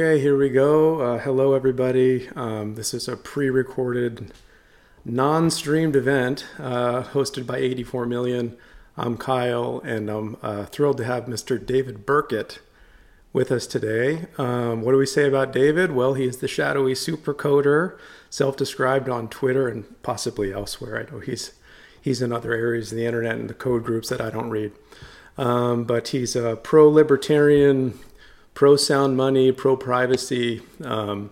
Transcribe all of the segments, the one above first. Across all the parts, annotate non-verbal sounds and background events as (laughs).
Okay, here we go. Uh, hello, everybody. Um, this is a pre recorded, non streamed event uh, hosted by 84 Million. I'm Kyle, and I'm uh, thrilled to have Mr. David Burkett with us today. Um, what do we say about David? Well, he is the shadowy supercoder, self described on Twitter and possibly elsewhere. I know he's, he's in other areas of the internet and the code groups that I don't read. Um, but he's a pro libertarian pro sound money, pro privacy um,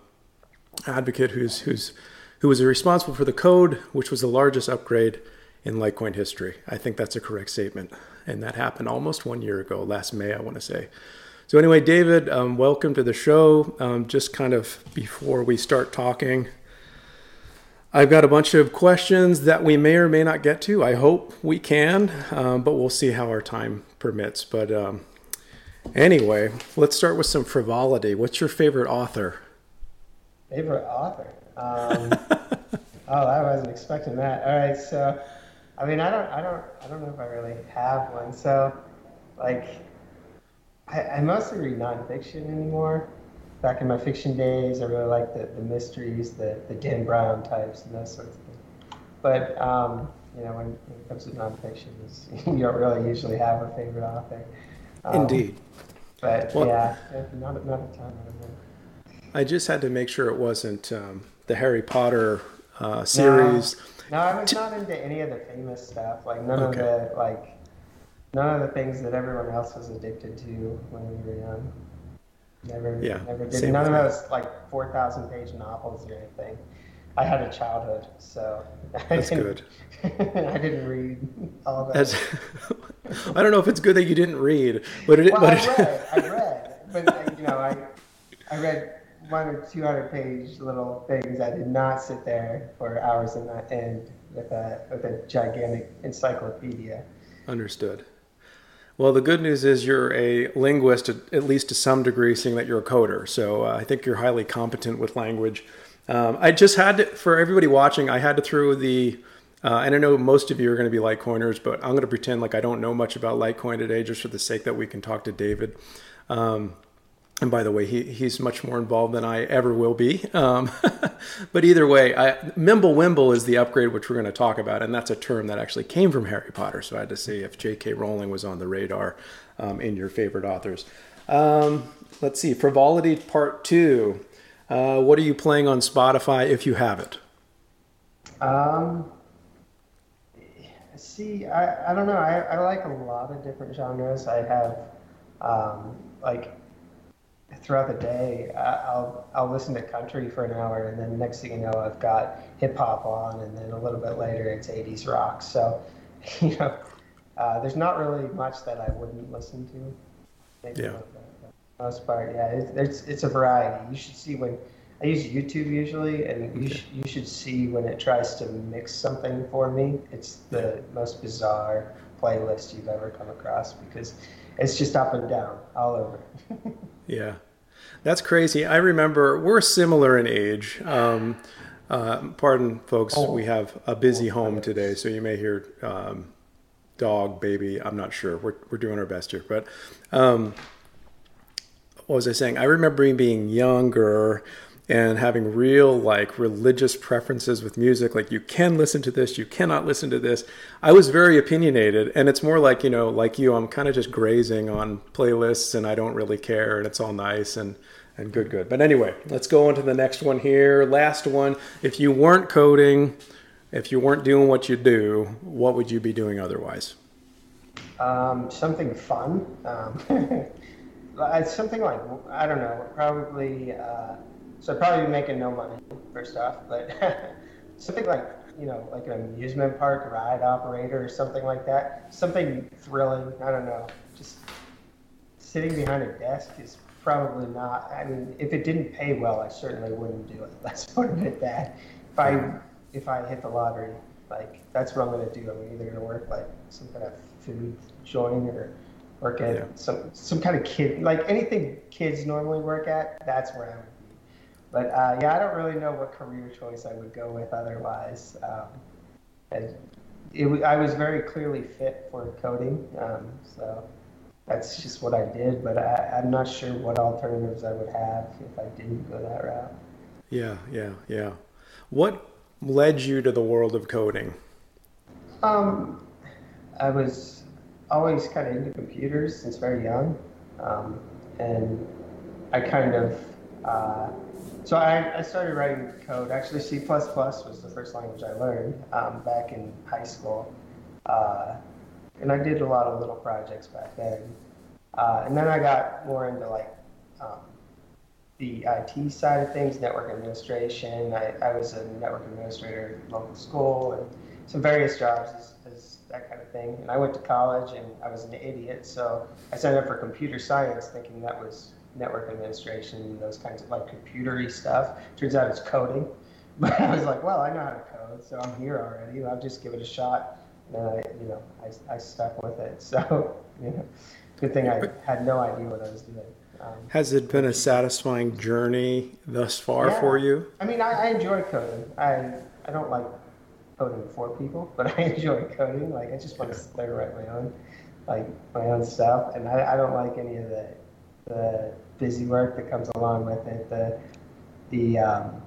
advocate who's who's who was responsible for the code, which was the largest upgrade in Litecoin history. I think that's a correct statement, and that happened almost one year ago, last May, I want to say. So anyway, David, um, welcome to the show. Um, just kind of before we start talking. I've got a bunch of questions that we may or may not get to. I hope we can, um, but we'll see how our time permits. But um, Anyway, let's start with some frivolity. What's your favorite author? Favorite author? Um, (laughs) oh, I wasn't expecting that. All right, so I mean, I don't, I don't, I don't know if I really have one. So, like, I, I mostly read nonfiction anymore. Back in my fiction days, I really liked the, the mysteries, the, the Dan Brown types, and those sorts of things. But um, you know, when, when it comes to nonfiction, (laughs) you don't really usually have a favorite author. Um, Indeed. But well, yeah, not, not a ton. I just had to make sure it wasn't um, the Harry Potter uh, series. No, no, I was not into any of the famous stuff. Like none okay. of the like none of the things that everyone else was addicted to when we were young. Never, yeah, never did. None of those like four thousand page novels or anything. I had a childhood, so (laughs) that's good. (laughs) I didn't read all that. That's, (laughs) I don't know if it's good that you didn't read, but it. Well, but I read. I read, but you know, I I read one or two hundred page little things. I did not sit there for hours on end with a with a gigantic encyclopedia. Understood. Well, the good news is you're a linguist, at least to some degree, seeing that you're a coder. So uh, I think you're highly competent with language. Um, I just had to, for everybody watching, I had to throw the, uh, and I know most of you are going to be Litecoiners, but I'm going to pretend like I don't know much about Litecoin today just for the sake that we can talk to David. Um, and by the way, he, he's much more involved than I ever will be. Um, (laughs) but either way, I, Mimblewimble is the upgrade which we're going to talk about, and that's a term that actually came from Harry Potter. So I had to see if J.K. Rowling was on the radar um, in your favorite authors. Um, let's see, Frivolity Part 2. Uh, what are you playing on Spotify if you have it? Um, see, I, I don't know. I, I like a lot of different genres. I have, um, like, throughout the day, I'll I'll listen to country for an hour, and then next thing you know, I've got hip hop on, and then a little bit later, it's '80s rock. So, (laughs) you know, uh, there's not really much that I wouldn't listen to. Maybe yeah most part, yeah. It's, it's, it's a variety. You should see when I use YouTube usually, and you, sh- you should see when it tries to mix something for me. It's the most bizarre playlist you've ever come across because it's just up and down all over. (laughs) yeah, that's crazy. I remember we're similar in age. Um, uh, pardon, folks, oh. we have a busy home today, so you may hear um, dog, baby. I'm not sure. We're we're doing our best here, but. Um, what was I saying? I remember being younger and having real like religious preferences with music like you can listen to this you cannot listen to this. I was very opinionated and it's more like you know like you i'm kind of just grazing on playlists and i don't really care and it's all nice and and good good. But anyway let's go on to the next one here. Last one if you weren't coding if you weren't doing what you do what would you be doing otherwise? Um, something fun. Um, (laughs) It's something like I don't know, probably. Uh, so probably making no money first off, but (laughs) something like you know, like an amusement park ride operator or something like that. Something thrilling. I don't know. Just sitting behind a desk is probably not. I mean, if it didn't pay well, I certainly wouldn't do it. (laughs) Let's put it at that. If I if I hit the lottery, like that's what I'm to do. I'm either to work like some kind of food joint or work at yeah. some some kind of kid like anything kids normally work at. That's where I would be. But uh, yeah, I don't really know what career choice I would go with otherwise. Um, and it, I was very clearly fit for coding, um, so that's just what I did. But I, I'm not sure what alternatives I would have if I didn't go that route. Yeah, yeah, yeah. What led you to the world of coding? Um, I was always kind of into computers since very young, um, and I kind of uh, so I, I started writing code. Actually, C++ was the first language I learned um, back in high school, uh, and I did a lot of little projects back then. Uh, and then I got more into like um, the IT side of things, network administration. I, I was a network administrator at local school and some various jobs that kind of thing. And I went to college and I was an idiot, so I signed up for computer science thinking that was network administration, and those kinds of like computery stuff. Turns out it's coding. (laughs) But I was like, well, I know how to code, so I'm here already. I'll just give it a shot. And I, you know, I, I stuck with it. (laughs) So, you know, good thing I had no idea what I was doing. Um, Has it been a satisfying journey thus far yeah. for you? I mean, I, I enjoy coding. I I don't like coding for people, (laughs) but I enjoy coding. Like, I just want to sit there and write my own, like my own stuff, and I, I don't like any of the the busy work that comes along with it, the the um,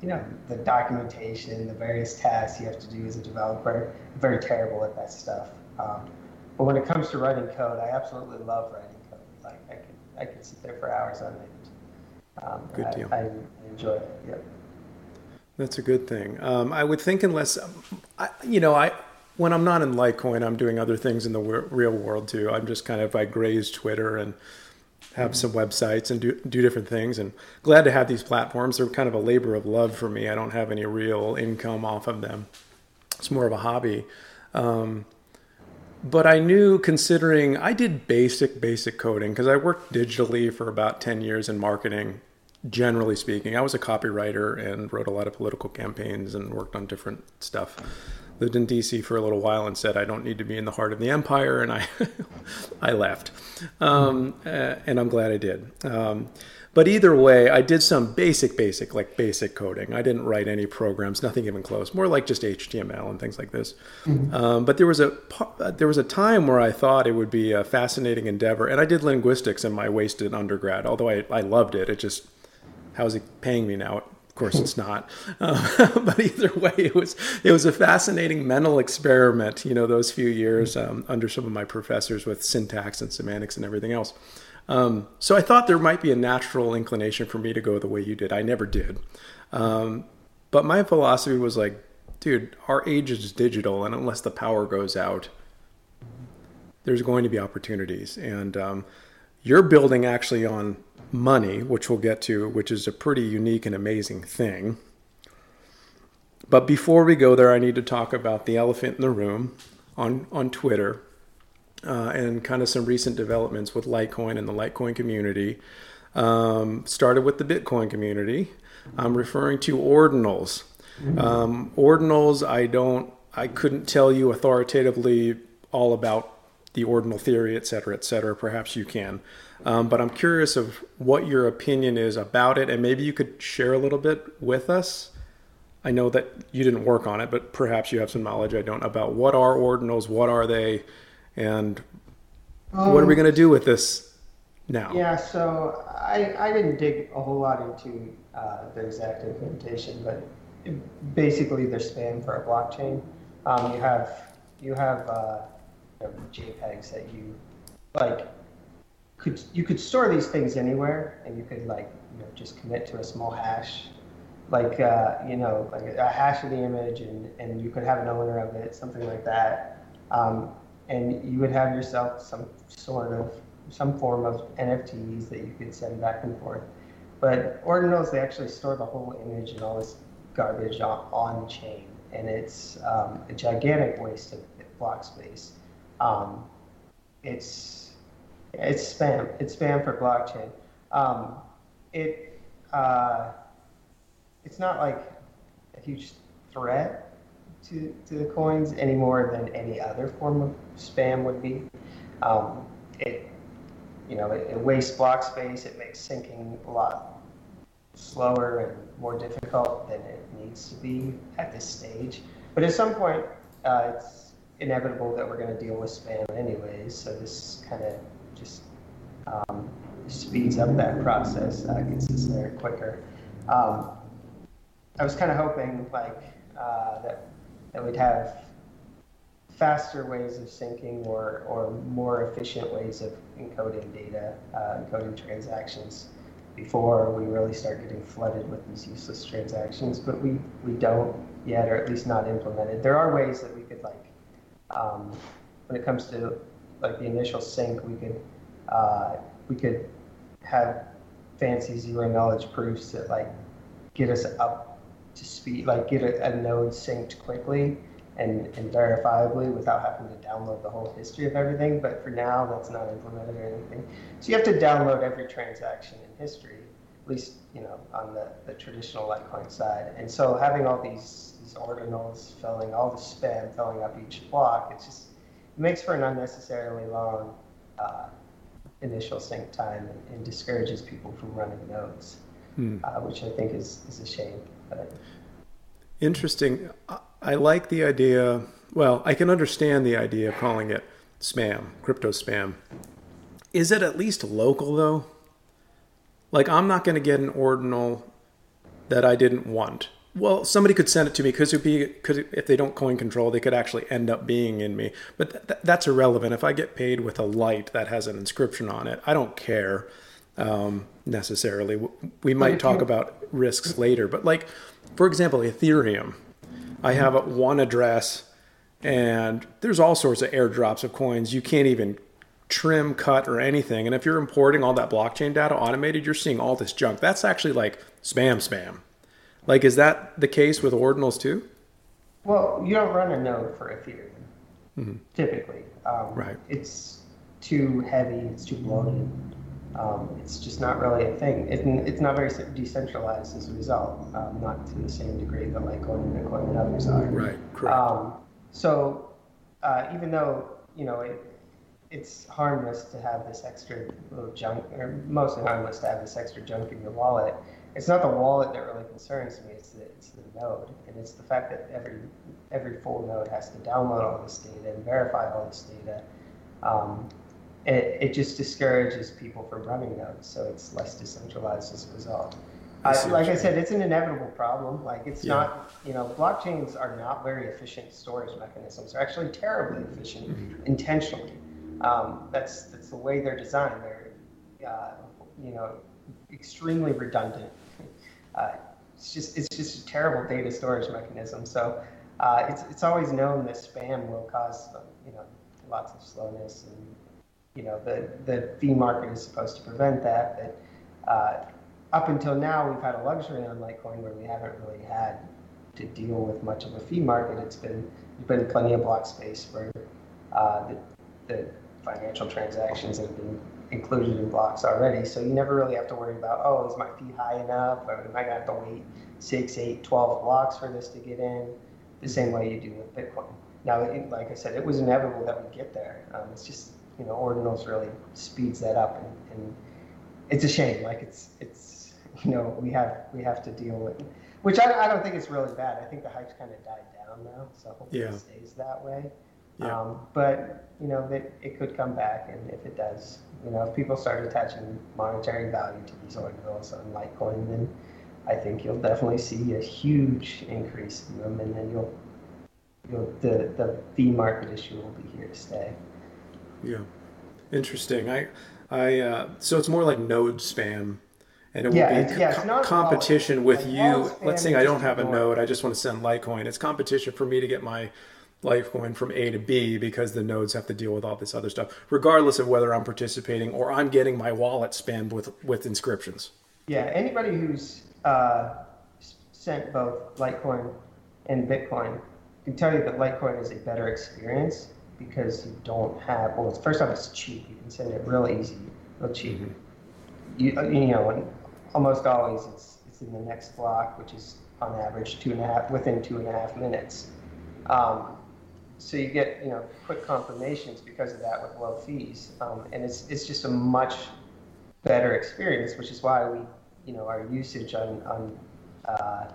you know the documentation, the various tasks you have to do as a developer. I'm very terrible at that stuff. Um, but when it comes to writing code, I absolutely love writing code. Like I could I could sit there for hours on it. Um, good I, deal. I enjoy it. Yep. That's a good thing. Um, I would think unless, I, you know, I when I'm not in Litecoin, I'm doing other things in the real world too. I'm just kind of I graze Twitter and have some websites and do, do different things and glad to have these platforms. They're kind of a labor of love for me. I don't have any real income off of them. It's more of a hobby. Um, but i knew considering i did basic basic coding because i worked digitally for about 10 years in marketing generally speaking i was a copywriter and wrote a lot of political campaigns and worked on different stuff lived in DC for a little while and said, I don't need to be in the heart of the empire. And I, (laughs) I left. Um, uh, and I'm glad I did. Um, but either way, I did some basic, basic, like basic coding. I didn't write any programs, nothing even close. More like just HTML and things like this. Mm-hmm. Um, but there was a there was a time where I thought it would be a fascinating endeavor, and I did linguistics in my wasted undergrad. Although I, I loved it, it just how's it paying me now? Of course, it's not. Uh, (laughs) (laughs) but either way, it was it was a fascinating mental experiment. You know, those few years um, under some of my professors with syntax and semantics and everything else. Um, so I thought there might be a natural inclination for me to go the way you did. I never did. Um, but my philosophy was like, dude, our age is digital, and unless the power goes out, there's going to be opportunities. And um, you're building actually on money, which we'll get to, which is a pretty unique and amazing thing. But before we go there, I need to talk about the elephant in the room on, on Twitter uh, and kind of some recent developments with Litecoin and the Litecoin community. Um, started with the Bitcoin community. I'm referring to ordinals. Um, ordinals, I don't, I couldn't tell you authoritatively all about the ordinal theory, et cetera, et cetera. Perhaps you can. Um, but I'm curious of what your opinion is about it, and maybe you could share a little bit with us. I know that you didn't work on it, but perhaps you have some knowledge I don't about what are ordinals, what are they, and um, what are we um, going to do with this now? Yeah, so I, I didn't dig a whole lot into uh, the exact implementation, but basically they're spam for a blockchain. Um, you have you have uh, JPEGs that you like could you could store these things anywhere, and you could like you know just commit to a small hash, like uh, you know like a hash of the image, and and you could have an owner of it, something like that, um, and you would have yourself some sort of some form of NFTs that you could send back and forth. But ordinals they actually store the whole image and all this garbage on, on chain, and it's um, a gigantic waste of block space. Um, it's it's spam. It's spam for blockchain. Um, it uh, it's not like a huge threat to, to the coins any more than any other form of spam would be. Um, it you know it, it, wastes block space. It makes syncing a lot slower and more difficult than it needs to be at this stage. But at some point, uh, it's inevitable that we're going to deal with spam anyways. So this kind of just um, speeds up that process, uh, gets us there quicker. Um, I was kind of hoping like uh, that that we'd have faster ways of syncing or, or more efficient ways of encoding data, uh, encoding transactions before we really start getting flooded with these useless transactions. But we, we don't yet, or at least not implemented. There are ways that we could like, um, when it comes to like the initial sync, we could uh, we could have fancy zero knowledge proofs that like get us up to speed, like get a, a node synced quickly and, and verifiably without having to download the whole history of everything. But for now, that's not implemented or anything. So you have to download every transaction in history, at least you know on the, the traditional Litecoin side. And so having all these these ordinals filling all the spam filling up each block, it's just makes for an unnecessarily long uh, initial sync time and, and, discourages people from running nodes, hmm. uh, which I think is is a shame. But, Interesting. I like the idea. Well, I can understand the idea of calling it spam, crypto spam. Is it at least local though? Like, I'm not going to get an ordinal that I didn't want. Well, somebody could send it to me because if they don't coin control, they could actually end up being in me. But th- th- that's irrelevant. If I get paid with a light that has an inscription on it, I don't care um, necessarily. We might talk about risks later. But like, for example, Ethereum I have one address, and there's all sorts of airdrops of coins. You can't even trim, cut, or anything. And if you're importing all that blockchain data automated, you're seeing all this junk. That's actually like spam, spam. Like, is that the case with ordinals too? Well, you don't run a node for Ethereum mm-hmm. typically. Um, right. It's too heavy. It's too bloated. Um, it's just not really a thing. It, it's not very decentralized as a result, um, not to the same degree that Litecoin and Bitcoin and others are. Right, correct. Um, so uh, even though you know it, it's harmless to have this extra little junk, or mostly harmless to have this extra junk in your wallet, it's not the wallet that really concerns me. It's the, it's the node, and it's the fact that every every full node has to download all this data and verify all this data. Um, it, it just discourages people from running nodes, so it's less decentralized as a result. I, like I said, it's an inevitable problem. Like it's yeah. not, you know, blockchains are not very efficient storage mechanisms. They're actually terribly efficient mm-hmm. intentionally. Um, that's that's the way they're designed. They're, uh, you know, extremely redundant. Uh, it's just it's just a terrible data storage mechanism. So uh, it's it's always known that spam will cause you know lots of slowness and you know, the, the fee market is supposed to prevent that. But uh, up until now, we've had a luxury on Litecoin where we haven't really had to deal with much of a fee market. It's been there's been plenty of block space for uh, the, the financial transactions that have been included in blocks already. So you never really have to worry about, oh, is my fee high enough? Or am I going to have to wait six, eight, 12 blocks for this to get in? The same way you do with Bitcoin. Now, it, like I said, it was inevitable that we get there. Um, it's just you know, ordinals really speeds that up, and, and it's a shame. Like it's it's you know we have we have to deal with, which I, I don't think it's really bad. I think the hype's kind of died down now, so hopefully yeah. it stays that way. Yeah. Um, but you know that it could come back, and if it does, you know, if people start attaching monetary value to these ordinals on Litecoin, then I think you'll definitely see a huge increase in them, and then you'll, you'll the the fee market issue will be here to stay. Yeah, interesting. I, I. Uh, so it's more like node spam, and it yeah, will be yeah, co- competition with like you. Let's say I don't have a node. I just want to send Litecoin. It's competition for me to get my Litecoin from A to B because the nodes have to deal with all this other stuff, regardless of whether I'm participating or I'm getting my wallet spammed with with inscriptions. Yeah, anybody who's uh, sent both Litecoin and Bitcoin can tell you that Litecoin is a better experience because you don't have. Well, first off, it's cheap. You can send it real easy, real cheap. Mm-hmm. You you know, and almost always it's it's in the next block, which is on average two and a half within two and a half minutes. Um, so you get you know quick confirmations because of that with low fees, um, and it's it's just a much better experience, which is why we you know our usage on on uh,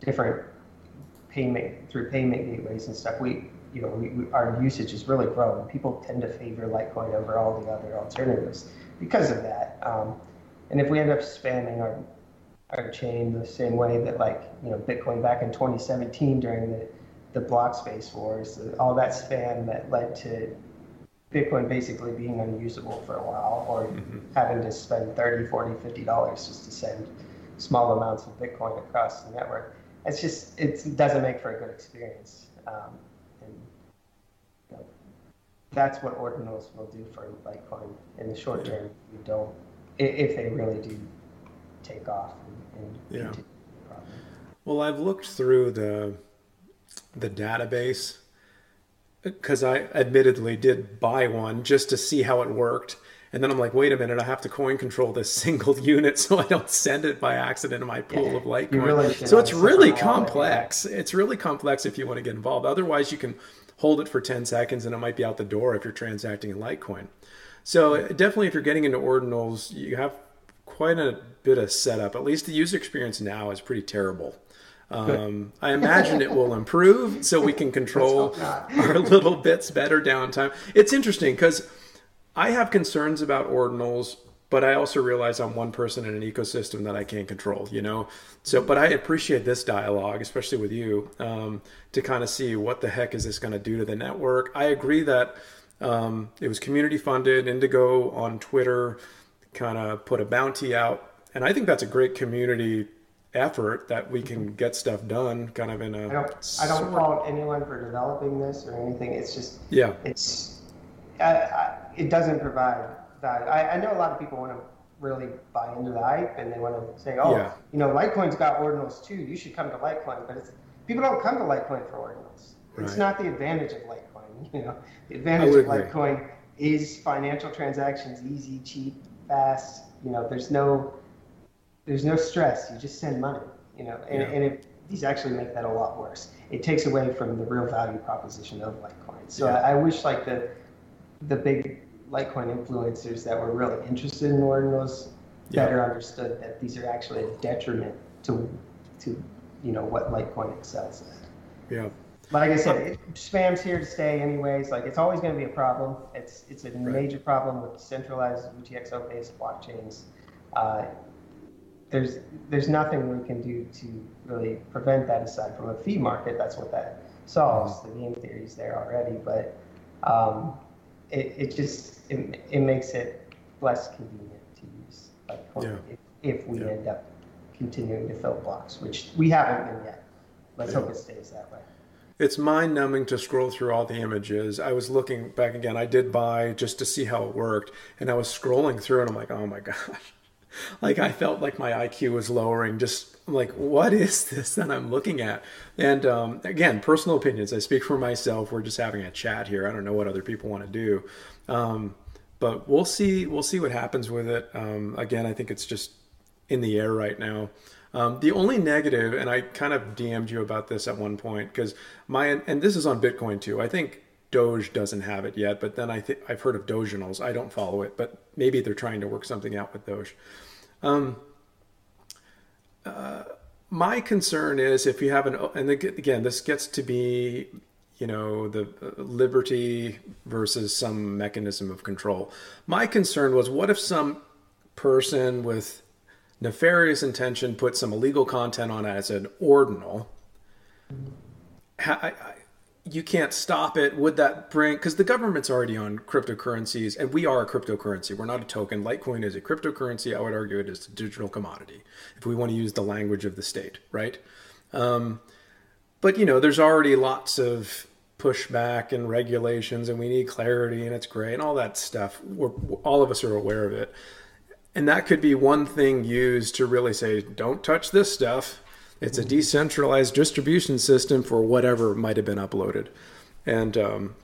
different payment through payment gateways and stuff. We you know, we, we, our usage is really growing. People tend to favor Litecoin over all the other alternatives because of that. Um, and if we end up spamming our our chain the same way that like you know Bitcoin back in 2017 during the the block space wars, all that spam that led to Bitcoin basically being unusable for a while or mm-hmm. having to spend 30, 40, 50 dollars just to send small amounts of Bitcoin across the network. It's just it doesn't make for a good experience. Um, and you know, that's what ordinals will do for Litecoin in the short term. You don't if they really do take off and, and yeah. Well, I've looked through the the database because I admittedly did buy one just to see how it worked. And then I'm like, wait a minute, I have to coin control this (laughs) single unit so I don't send it by accident in my pool of Litecoin. Really so it's really complex. It's really complex if you want to get involved. Otherwise, you can hold it for 10 seconds and it might be out the door if you're transacting in Litecoin. So uh, definitely, if you're getting into ordinals, you have quite a bit of setup. At least the user experience now is pretty terrible. Um, I imagine it will improve so we can control our (laughs) little bits better downtime. It's interesting because I have concerns about ordinals, but I also realize I'm one person in an ecosystem that I can't control, you know? So, but I appreciate this dialogue, especially with you, um, to kind of see what the heck is this going to do to the network. I agree that um, it was community funded. Indigo on Twitter kind of put a bounty out. And I think that's a great community effort that we can get stuff done kind of in a I don't, I don't fault anyone for developing this or anything. It's just yeah. it's I, I, it doesn't provide value. I, I, know a lot of people want to really buy into the hype and they want to say oh yeah. you know litecoin's got ordinals too. You should come to litecoin but it's people don't come to litecoin for ordinals. It's right. not the advantage of litecoin (laughs) you know. The advantage of litecoin is financial transactions easy cheap fast you know there's no there's no stress. You just send money, you know, and, yeah. and if these actually make that a lot worse. It takes away from the real value proposition of Litecoin. So yeah. I, I, wish like the the big Litecoin influencers that were really interested in ordinals yeah. better understood that these are actually a detriment to to you know what Litecoin excels at. Yeah. Like I said, it, spam's here to stay anyways. Like it's always going to be a problem. It's it's a right. major problem with centralized UTXO-based blockchains. Uh, there's there's nothing we can do to really prevent that aside from a fee market. That's what that solves. The game theory is there already, but um, it, it just it, it makes it less convenient to use like yeah. if, if, we yeah. end up continuing to fill blocks, which we haven't been yet. Let's yeah. hope it stays that way. It's mind numbing to scroll through all the images. I was looking back again. I did buy just to see how it worked, and I was scrolling through, and I'm like, oh my gosh (laughs) like I felt like my IQ was lowering. Just like, what is this that I'm looking at? And um, again, personal opinions. I speak for myself. We're just having a chat here. I don't know what other people want to do, um, but we'll see. We'll see what happens with it. Um, again, I think it's just in the air right now. Um, the only negative, and I kind of DM'd you about this at one point because my and this is on Bitcoin too. I think Doge doesn't have it yet, but then I think I've heard of Doginals. I don't follow it, but maybe they're trying to work something out with Doge. Um, uh, my concern is if you have an, and again, this gets to be, you know, the uh, liberty versus some mechanism of control. My concern was what if some person with nefarious intention put some illegal content on as an ordinal? I, you can't stop it. Would that bring because the government's already on cryptocurrencies, and we are a cryptocurrency. We're not a token. Litecoin is a cryptocurrency. I would argue it is a digital commodity, if we want to use the language of the state, right? Um, but you know, there's already lots of pushback and regulations, and we need clarity, and it's gray and all that stuff. We're, all of us are aware of it, and that could be one thing used to really say, "Don't touch this stuff." It's a decentralized distribution system for whatever might have been uploaded. And um,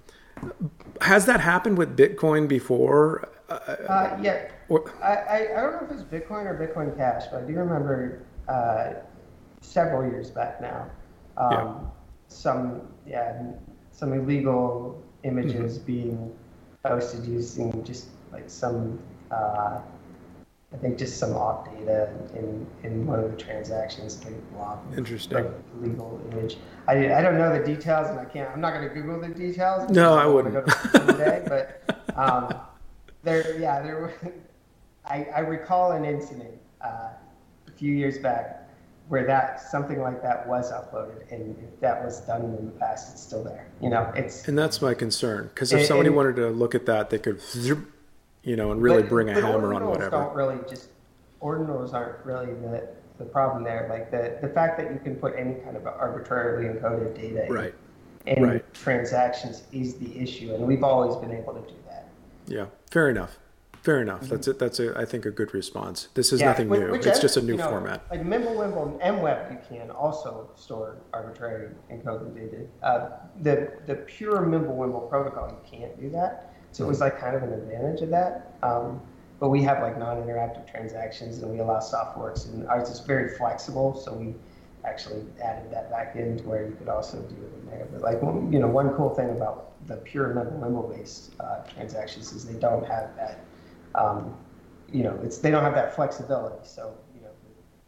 has that happened with Bitcoin before? Uh, yeah. Or, I, I don't know if it's Bitcoin or Bitcoin Cash, but I do remember uh, several years back now. Um, yeah. Some yeah, some illegal images mm-hmm. being posted using just like some uh, I think just some off data in, in one of the transactions, like blob, Interesting. like legal image. I, I don't know the details, and I can't. I'm not going to Google the details. No, I wouldn't. gonna go to school today, but um, there, yeah, there. were- I, I recall an incident uh, a few years back where that something like that was uploaded, and if that was done in the past, it's still there. You know, it's And that's my concern because if somebody wanted to look at that, they could, you know, and really But- bring a hammer on whatever. Don't really just ordinals aren't really the the problem there. Like the the fact that you can put any kind of arbitrarily encoded data in- Right. in, right. transactions is the issue, and we've always been able to do that. Yeah. Fair enough. Fair enough. That's it. That's a, I think, a good response. This is nothing which- new. which It's M- just a new you know, format. Like Mimblewimble and MWeb, you can also store arbitrary encoded data. Uh, the the pure Mimblewimble protocol, you can't do that. So it was like kind of an advantage of that. Um, but we have like non-interactive transactions, and we allow soft forks, and ours is very flexible. So we actually added that back in to where you could also do it in there. But like you know, one cool thing about the pure Mimblewimble based uh, transactions is they don't have that um, you know, it's they don't have that flexibility. So you know,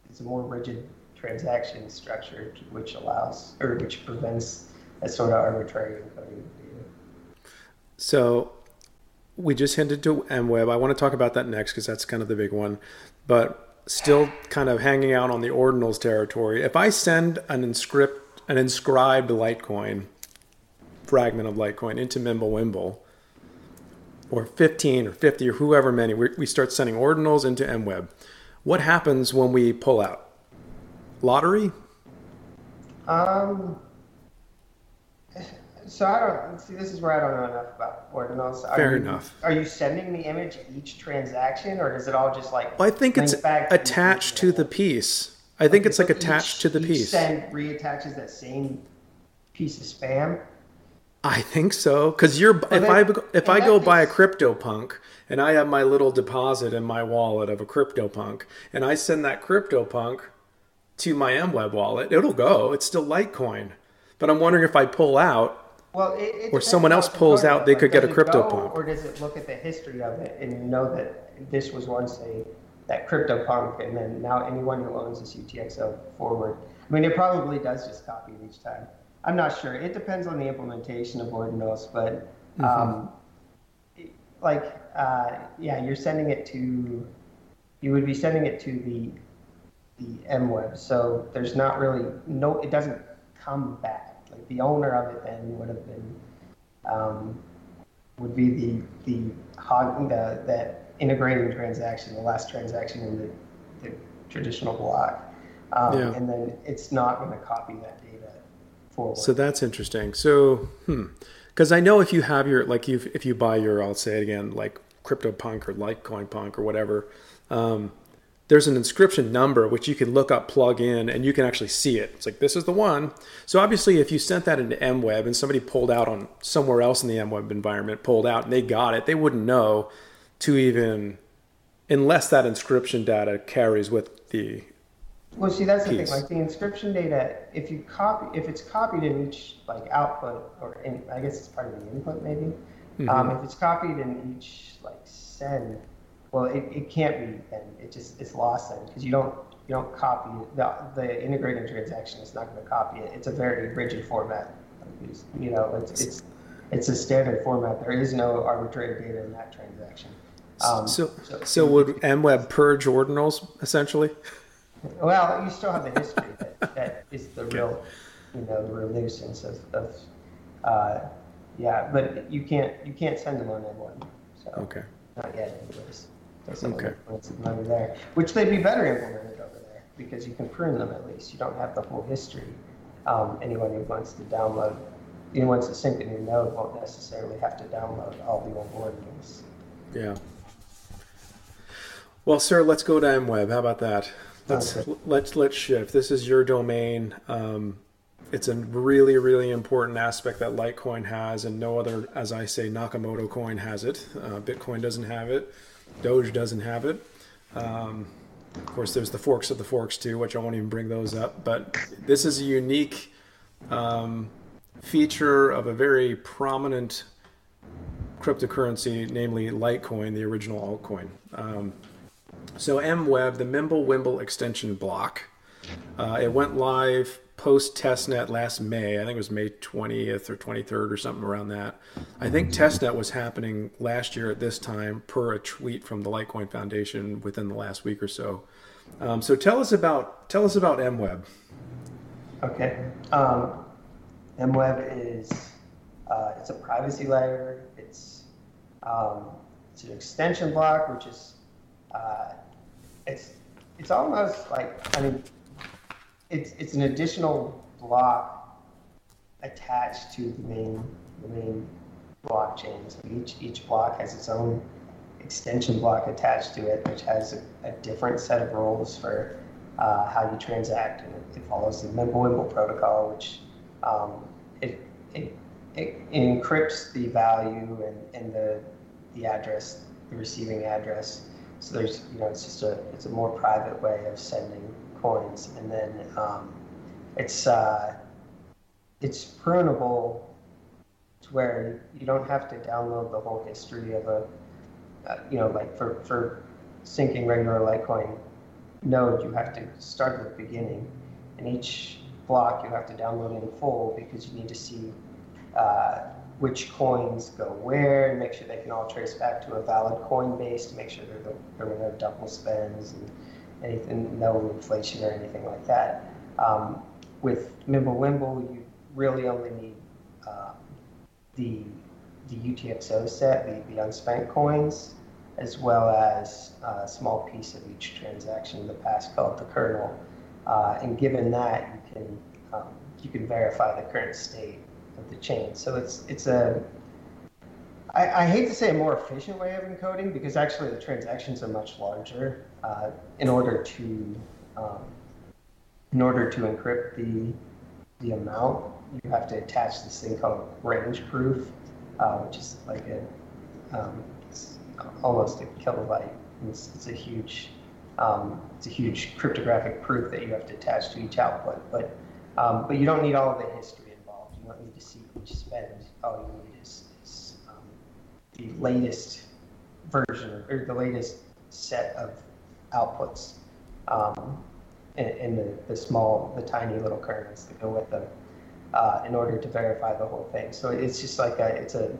it's a more rigid transaction structure, which allows or which prevents that sort of arbitrary encoding. So we just hinted to MWeb. I want to talk about that next because that's kind of the big one. But still kind of hanging out on the ordinals territory. If I send an inscript an inscribed Litecoin fragment of Litecoin into Mimblewimble, or 15 or 50 or whoever many, we, we start sending ordinals into MWeb. What happens when we pull out? Lottery? Um. So I don't see. This is where I don't know enough about ordinals. Are Fair you, enough. Are you sending the image each transaction, or does it all just like? Well, I think it's attached to the piece. I think it's like attached each- to the piece. Send reattaches that same piece of spam. I think so because you're if then- I if I go buy a CryptoPunk and I have my little deposit in my wallet of a CryptoPunk and I send that CryptoPunk to my MWeb wallet, it'll go. It's still Litecoin, but I'm wondering if I pull out. Well, it, it Or someone else pulls out, they it. could get a crypto go, CryptoPunk. Or does it look at the history of it and know that this was once a that CryptoPunk, and then now anyone who owns this UTXO forward? I mean, it probably does just copy it each time. I'm not sure. It depends on the implementation of Ordinals, but Mm-hmm. um, like, uh, yeah, you're sending it to. You would be sending it to the the MWeb. So there's not really no. It doesn't come back. The owner of it then would have been um, would be the the hog the that integrating transaction, the last transaction in the, the traditional block, um, Yeah. and then it's not going to copy that data forward. So that's interesting. So, hmm, because I know if you have your like you if you buy your I'll say it again like CryptoPunk or Litecoin Punk or whatever, um, there's an inscription number which you can look up, plug in, and you can actually see it. It's like this is the one. So obviously, if you sent that into MWeb and somebody pulled out on somewhere else in the MWeb environment, pulled out and they got it, they wouldn't know to even unless that inscription data carries with the Well, see, that's the thing. Like the inscription data, if you copy, if it's copied in each like output, or in, I guess it's part of the input, maybe. Mm-hmm. Um, if it's copied in each like send, well, it, it can't be. Then it just it's lost then because you don't you don't copy it. the the integrating transaction is not going to copy it. It's a very rigid format. It's- You know, it's it's it's a standard format. There is no arbitrary data in that transaction. Um, so so would MWeb purge ordinals essentially? Well, you still have the history that, that is the real, you know, the real nuisance of, of uh, yeah. But you can't you can't send them on MWeb. So Okay. not yet, anyways. Some Okay. over there, which they'd be better implemented over there because you can prune them at least. You don't have the whole history. Um, anyone who wants to download, anyone wants to sync a new node won't necessarily have to download all the old ordinals. Yeah. Well, sir, let's go to MWeb. How about that? Let's Okay. let's let's shift. This is your domain. Um, it's a really really important aspect that Litecoin has, and no other, as I say, Nakamoto coin has it. Uh, Bitcoin doesn't have it. Doge doesn't have it. Um, of course, there's the forks of the forks too, which I won't even bring those up. But this is a unique um, feature of a very prominent cryptocurrency, namely Litecoin, the original altcoin. Um, So MWeb, the Mimblewimble extension block, uh, it went live post testnet last May. I think it was May 20th or 23rd or something around that. I think testnet was happening last year at this time, per a tweet from the Litecoin Foundation within the last week or so. Um, so tell us about tell us about MWeb. Okay, um, MWeb is uh, it's a privacy layer. It's um, it's an extension block, which is uh, it's it's almost like I mean it's it's an additional block attached to the main the main blockchain. So each each block has its own extension block attached to it, which has a, a different set of rules for uh, how you transact, and it, it follows the Mimblewimble protocol, which um, it, it, it encrypts the value and, and the the address, the receiving address. So there's you know it's just a it's a more private way of sending coins, and then um, it's uh, it's prunable to where you don't have to download the whole history of a uh, you know like for for syncing regular Litecoin node, you have to start at the beginning, and each block you have to download in full because you need to see uh, which coins go where and make sure they can all trace back to a valid coin base to make sure there, there were no double spends and anything, no inflation or anything like that. Um, with Mimblewimble, you really only need uh, the the UTXO set, the, the unspent coins, as well as a small piece of each transaction, the pass called the kernel. Uh, and given that, you can um, you can verify the current state of the chain. So it's it's a I, I, hate to say a more efficient way of encoding because actually the transactions are much larger. Uh, in order to um, in order to encrypt the the amount, you have to attach this thing called range proof, uh, which is like a um, almost a kilobyte. It's, it's a huge um, it's a huge cryptographic proof that you have to attach to each output. But um, but you don't need all of the history involved. You don't need to see each spend. All you need the latest version or the latest set of outputs um, and, the, the small, the tiny little kernels that go with them uh, in order to verify the whole thing. So it's just like a, it's a,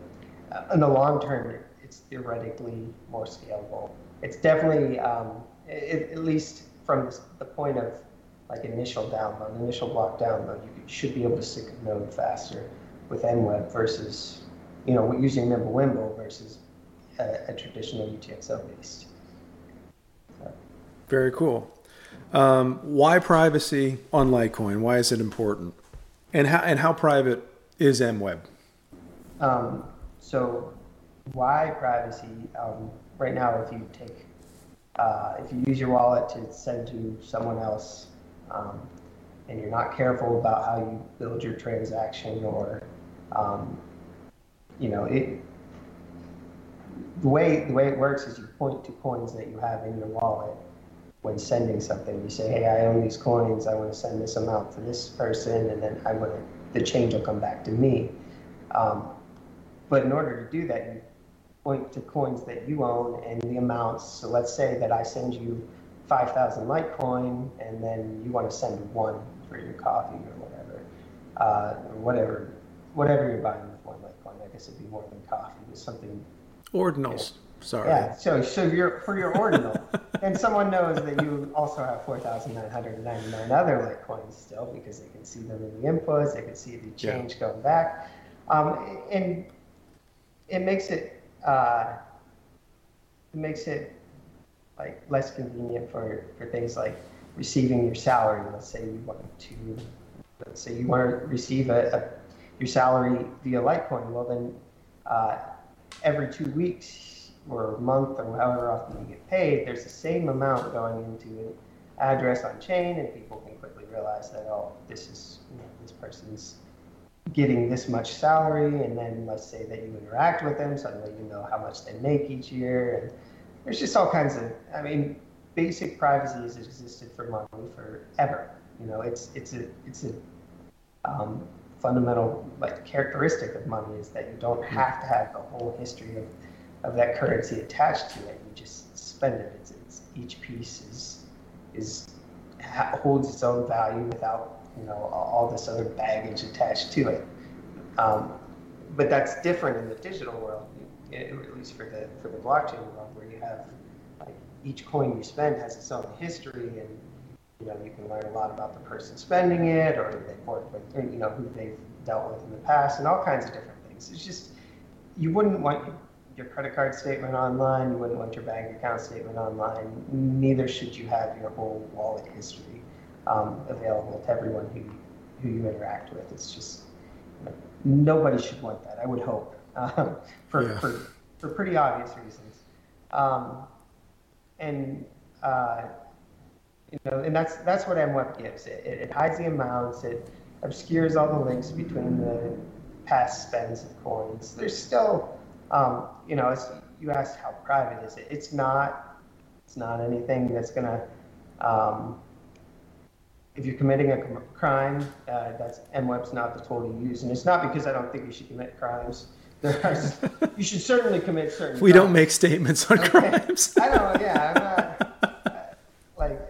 in the long term, it's theoretically more scalable. It's definitely, um, it, at least from the point of like initial download, initial block download, you should be able to sync a node faster with MWeb versus, you know, using Mimblewimble versus a, a traditional UTXO based. Very cool. Um, why privacy on Litecoin? Why is it important? And how and how private is MWeb? Um, so why privacy? Um, right now, if you take uh, if you use your wallet to send to someone else, um, and you're not careful about how you build your transaction, or um, you know it, the way the way it works is you point to coins that you have in your wallet when sending something. You say, hey, I own these coins. I want to send this amount to this person, and then I want to, the change will come back to me. Um, but in order to do that, you point to coins that you own and the amounts. So let's say that I send you 5,000 Litecoin, and then you want to send one for your coffee or whatever, uh, or whatever, whatever you're buying with one Litecoin. I guess it'd be more than coffee, but something. Ordinals. Sorry. Yeah. So, so you're for your ordinal, (laughs) and someone knows that you also have 4,999 other Litecoins still because they can see them in the inputs, they can see the change yeah. going back, um, and it makes it uh, it makes it like less convenient for for things like receiving your salary. Let's say you want to, let's say you want to receive a, a your salary via Litecoin. Well, then uh, every two weeks or a month or however often you get paid, there's the same amount going into an address on chain, and people can quickly realize that oh, this is you know, this person's getting this much salary, and then let's say that you interact with them, suddenly you know how much they make each year, and there's just all kinds of. I mean, basic privacy has existed for money forever. You know, it's it's a it's a um, fundamental like characteristic of money is that you don't have to have the whole history of of that currency attached to it. You just spend it. It's, it's each piece is is holds its own value without you know all this other baggage attached to it. Um, but that's different in the digital world, at least for the for the blockchain world, where you have like each coin you spend has its own history, and you know you can learn a lot about the person spending it, or they've worked with, or, you know who they've dealt with in the past, and all kinds of different things. It's just you wouldn't want your credit card statement online. You wouldn't want your bank account statement online. Neither should you have your whole wallet history um, available to everyone who who you interact with. It's just nobody should want that. I would hope um, (laughs) for, yeah. for for pretty obvious reasons. Um, and uh, you know, and that's that's what MWeb gives. It, it, it hides the amounts. It obscures all the links between the past spends of coins. There's still um, you know, you asked how private is it? It's not. It's not anything that's gonna. Um, if you're committing a crime, uh, that's MWeb's not the tool to use, and it's not because I don't think you should commit crimes. you should certainly commit certain. We crimes. don't make statements on crimes. I know. Yeah, I'm not. like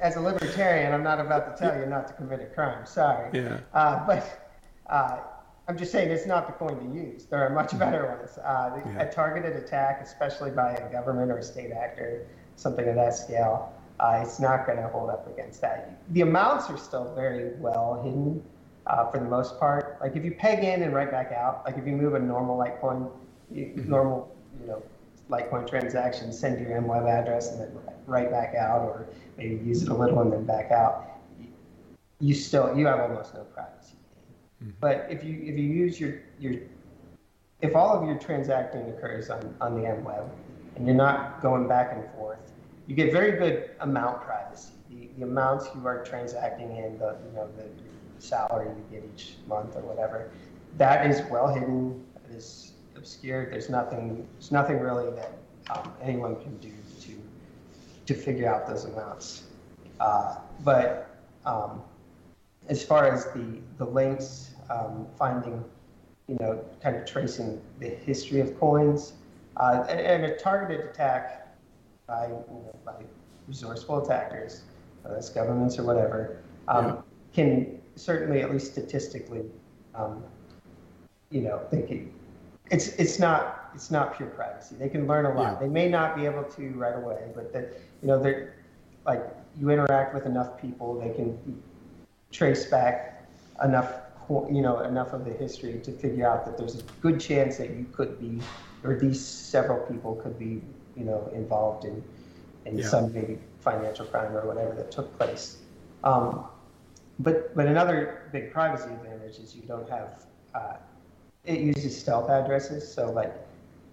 as a libertarian, I'm not about to tell you not to commit a crime. Sorry. Yeah. Uh, but uh, I'm just saying it's not the coin to use. There are much better ones. Uh, yeah. A targeted attack, especially by a government or a state actor, something of that scale, uh, it's not going to hold up against that. The amounts are still very well hidden uh, for the most part. Like if you peg in and write back out, like if you move a normal Litecoin, mm-hmm. normal, you know, Litecoin transaction, send your MWeb address and then write back out, or maybe use it a little and then back out. You still you have almost no privacy. Mm-hmm. But if you if you use your your if all of your transacting occurs on, on the MWeb and you're not going back and forth, you get very good amount privacy. The, the amounts you are transacting in, the you know the salary you get each month or whatever, that is well hidden. It is obscured. There's nothing. There's nothing really that um, anyone can do to to figure out those amounts. Uh, but um, as far as the, the links, um, finding, you know, kind of tracing the history of coins, uh, and, and, a targeted attack by, you know, by resourceful attackers, whether that's governments or whatever, um, yeah. can certainly, at least statistically, um, you know, they can, it's it's not it's not pure privacy. They can learn a lot. Yeah. They may not be able to right away, but that you know they're like you interact with enough people, they can trace back enough you know enough of the history to figure out that there's a good chance that you could be or these several people could be you know involved in in yeah. some maybe financial crime or whatever that took place um, but but another big privacy advantage is you don't have uh, it uses stealth addresses so like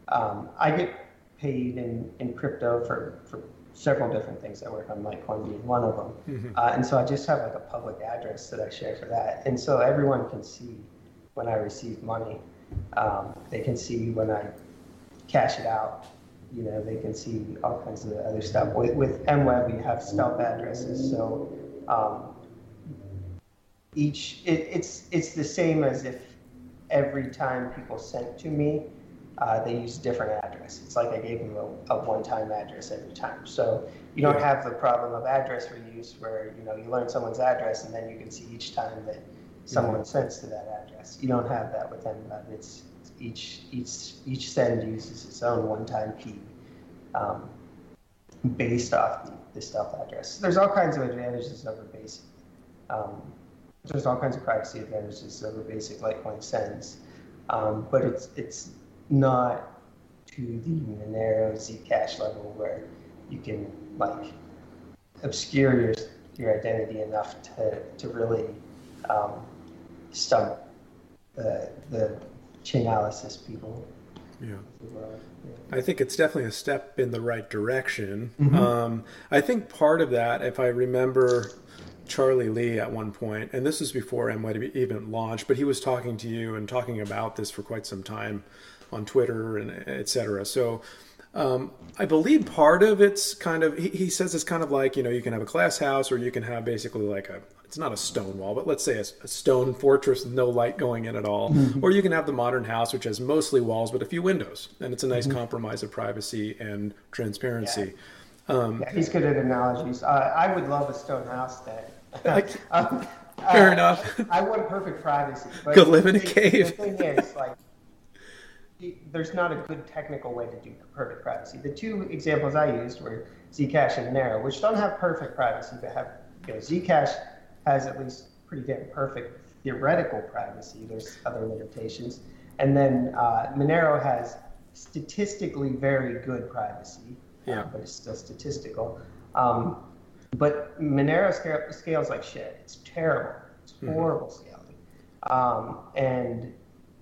um, i get paid in in crypto for for several different things I work on, Litecoin being one of them. Mm-hmm. Uh, and so I just have like a public address that I share for that. And so everyone can see when I receive money. Um, they can see when I cash it out. You know, they can see all kinds of other stuff. With, with MWeb, you have stealth addresses. So um, each, it, it's, it's the same as if every time people sent to me, uh, they use a different address. It's like I gave them a, a one-time address every time. So you don't have the problem of address reuse where you know you learn someone's address and then you can see each time that someone mm-hmm. sends to that address. You don't have that with MWeb. It's each each each send uses its own one-time key um, based off the, the stealth address. There's all kinds of advantages over basic. Um, there's all kinds of privacy advantages over basic Litecoin sends, um, but it's it's not to the Monero Zcash level where you can like obscure your your identity enough to to really um, stump the the Chainalysis people. Yeah. I think it's definitely a step in the right direction. Mm-hmm. Um, I think part of that, if I remember Charlie Lee at one point, and this was before MWeb even launched, but he was talking to you and talking about this for quite some time on Twitter and etc. So um, I believe part of it's kind of he, he, says it's kind of like you know you can have a glass house or you can have basically like a it's not a stone wall but let's say a, a stone fortress with no light going in at all mm-hmm. or you can have the modern house which has mostly walls but a few windows and it's a nice mm-hmm. compromise of privacy and transparency. Um, yeah, he's good at analogies. Uh, I would love a stone house that. (laughs) um, fair uh, enough. I, want perfect privacy. But Go live in a cave. The thing is, like, there's not a good technical way to do perfect privacy. The two examples I used were Zcash and Monero, which don't have perfect privacy, but have you know, Zcash has at least pretty damn perfect theoretical privacy. There's other limitations, and then uh, Monero has statistically very good privacy, yeah. Uh, but it's still statistical. Um, but Monero scale, scales like shit. It's terrible. It's mm-hmm. horrible mm-hmm. scaling. Um, and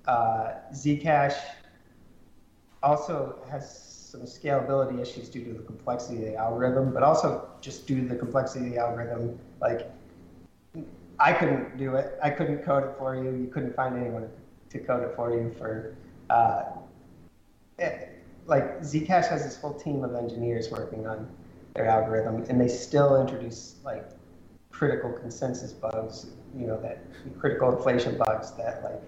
uh, Zcash also has some scalability issues due to the complexity of the algorithm, but also just due to the complexity of the algorithm. Like, I couldn't do it. I couldn't code it for you. You couldn't find anyone to code it for you for uh, Eh, like Zcash has this whole team of engineers working on their algorithm, and they still introduce like critical consensus bugs, you know, that critical inflation bugs that like,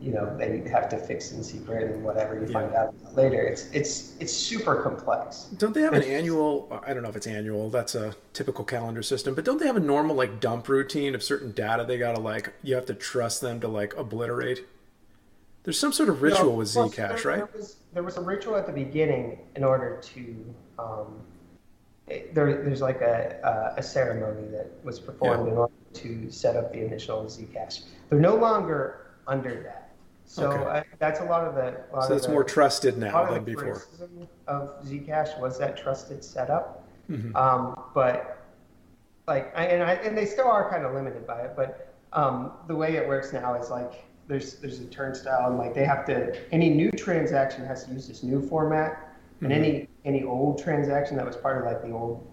you know, they have to fix in secret and whatever you yeah. find out later. It's it's it's super complex. Don't they have an annual? I don't know if it's annual. That's a typical calendar system, but don't they have a normal like dump routine of certain data they gotta like you have to trust them to like obliterate? There's some sort of ritual no, with Zcash, there, right? There was, there was, a ritual at the beginning in order to. Um, it, there, there's like a, a ceremony that was performed yeah. in order to set up the initial Zcash. They're no longer under that. So okay. I, that's a lot of the. Lot so it's more trusted now than before. Of Zcash was that trusted setup, mm-hmm. um, but like, I, and I, and they still are kind of limited by it. But um, the way it works now is like there's there's a turnstile and like they have to any new transaction has to use this new format and mm-hmm. any any old transaction that was part of like the old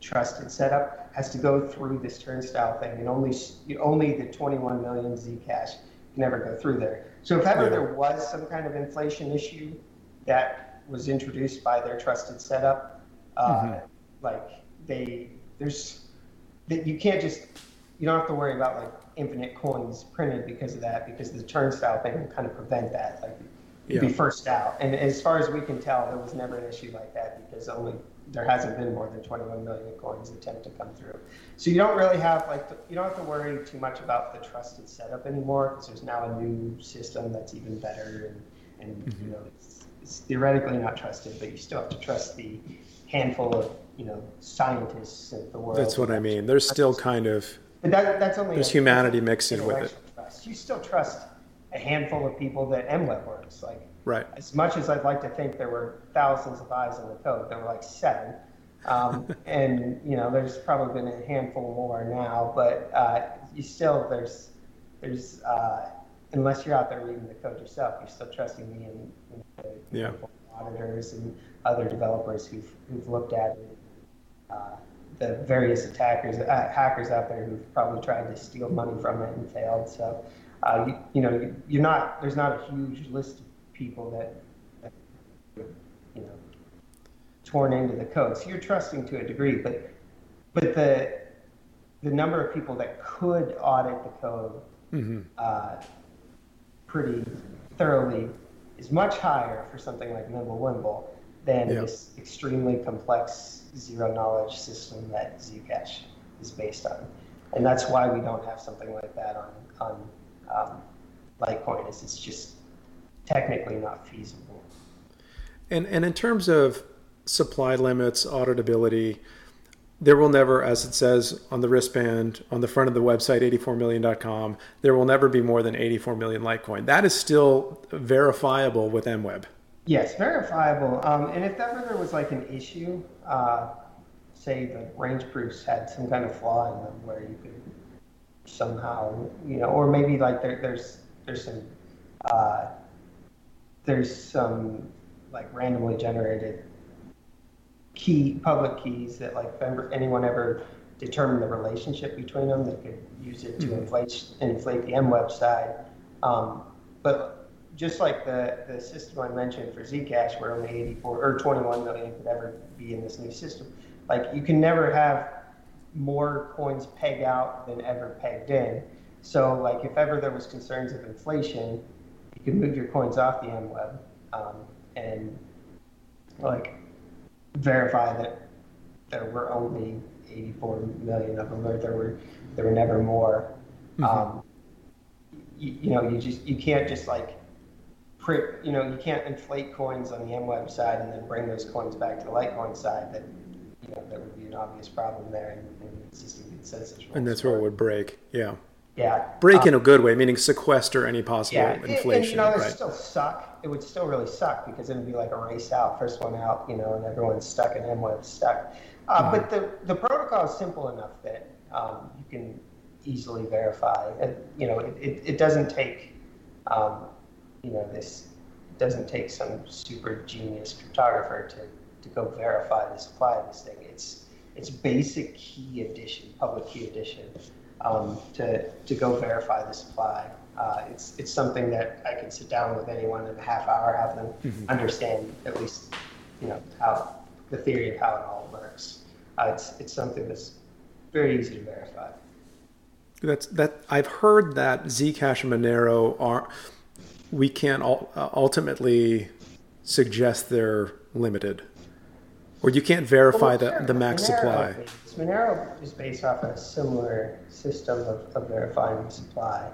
trusted setup has to go through this turnstile thing and only only the 21 million zcash can ever go through there so if ever yeah. there was some kind of inflation issue that was introduced by their trusted setup uh, mm-hmm. like they there's that you can't just you don't have to worry about like infinite coins printed because of that, because the turnstile thing will kind of prevent that. Like you'd yeah. be first out. And as far as we can tell, there was never an issue like that because only there hasn't been more than 21 million coins attempt to come through. So you don't really have like you don't have to worry too much about the trusted setup anymore because there's now a new system that's even better and and mm-hmm. you know it's, it's theoretically not trusted, but you still have to trust the handful of you know scientists in the world. That's what I mean. There's still kind of but that, that's only there's a, humanity mixed in with it. Trust. You still trust a handful of people that MWeb works. Like right. As much as I'd like to think there were thousands of eyes on the code, there were like seven. Um, (laughs) and you know, there's probably been a handful more now, but uh, you still there's there's uh, unless you're out there reading the code yourself, you're still trusting me and, and the yeah. auditors and other developers who've who've looked at it. Uh, the various attackers, uh, hackers out there who've probably tried to steal money from it and failed. So, uh, you, you, know, you're not there's not a huge list of people that, that, you know, torn into the code. So you're trusting to a degree, but but the the number of people that could audit the code mm-hmm. uh, pretty thoroughly is much higher for something like Mimblewimble than yep. this extremely complex zero knowledge system that Zcash is based on. And that's why we don't have something like that on, on um, Litecoin, is it's just technically not feasible. And, and in terms of supply limits, auditability, there will never, as it says on the wristband on the front of the website, 84million.com, there will never be more than 84 million Litecoin. That is still verifiable with MWeb. Yes, verifiable. Um, and if ever there was like an issue, uh, say the range proofs had some kind of flaw in them where you could somehow, you know, or maybe like there, there's there's some uh, there's some like randomly generated key public keys that like if anyone ever determined the relationship between them, they could use it to mm-hmm. inflate inflate the MWeb side. Um, but just like the, the system I mentioned for Zcash, where only 84 or 21 million could ever be in this new system, like you can never have more coins peg out than ever pegged in. So, like if ever there was concerns of inflation, you could move your coins off the MWeb um, and like verify that there were only 84 million of them, or there were there were never more. Mm-hmm. Um, you, you, know, you just you can't just like print. You know, you can't inflate coins on the MWeb side and then bring those coins back to the Litecoin side. That you know, there would be an obvious problem there in, in existing consensus. And that's where it would break. Yeah. Yeah. Break um, in a good way, meaning sequester any possible yeah, inflation. And, you know, it right? still suck. It would still really suck because it would be like a race out, first one out, you know, and everyone's stuck and MWeb's stuck. Uh, mm-hmm. But the, the protocol is simple enough that um, you can easily verify. And, you know, it, it, it doesn't take, um, you know, this doesn't take some super genius cryptographer to, to go verify the supply of this thing. It's it's basic key addition, public key addition, um, to to go verify the supply. Uh, it's it's something that I can sit down with anyone in a half hour, have them mm-hmm. understand at least, you know, how the theory of how it all works. Uh, it's it's something that's very easy to verify. That's that. I've heard that Zcash and Monero are. We can't uh, ultimately suggest they're limited, or you can't verify well, the, the max Monero, supply. Monero is based off a similar system of, of verifying supply.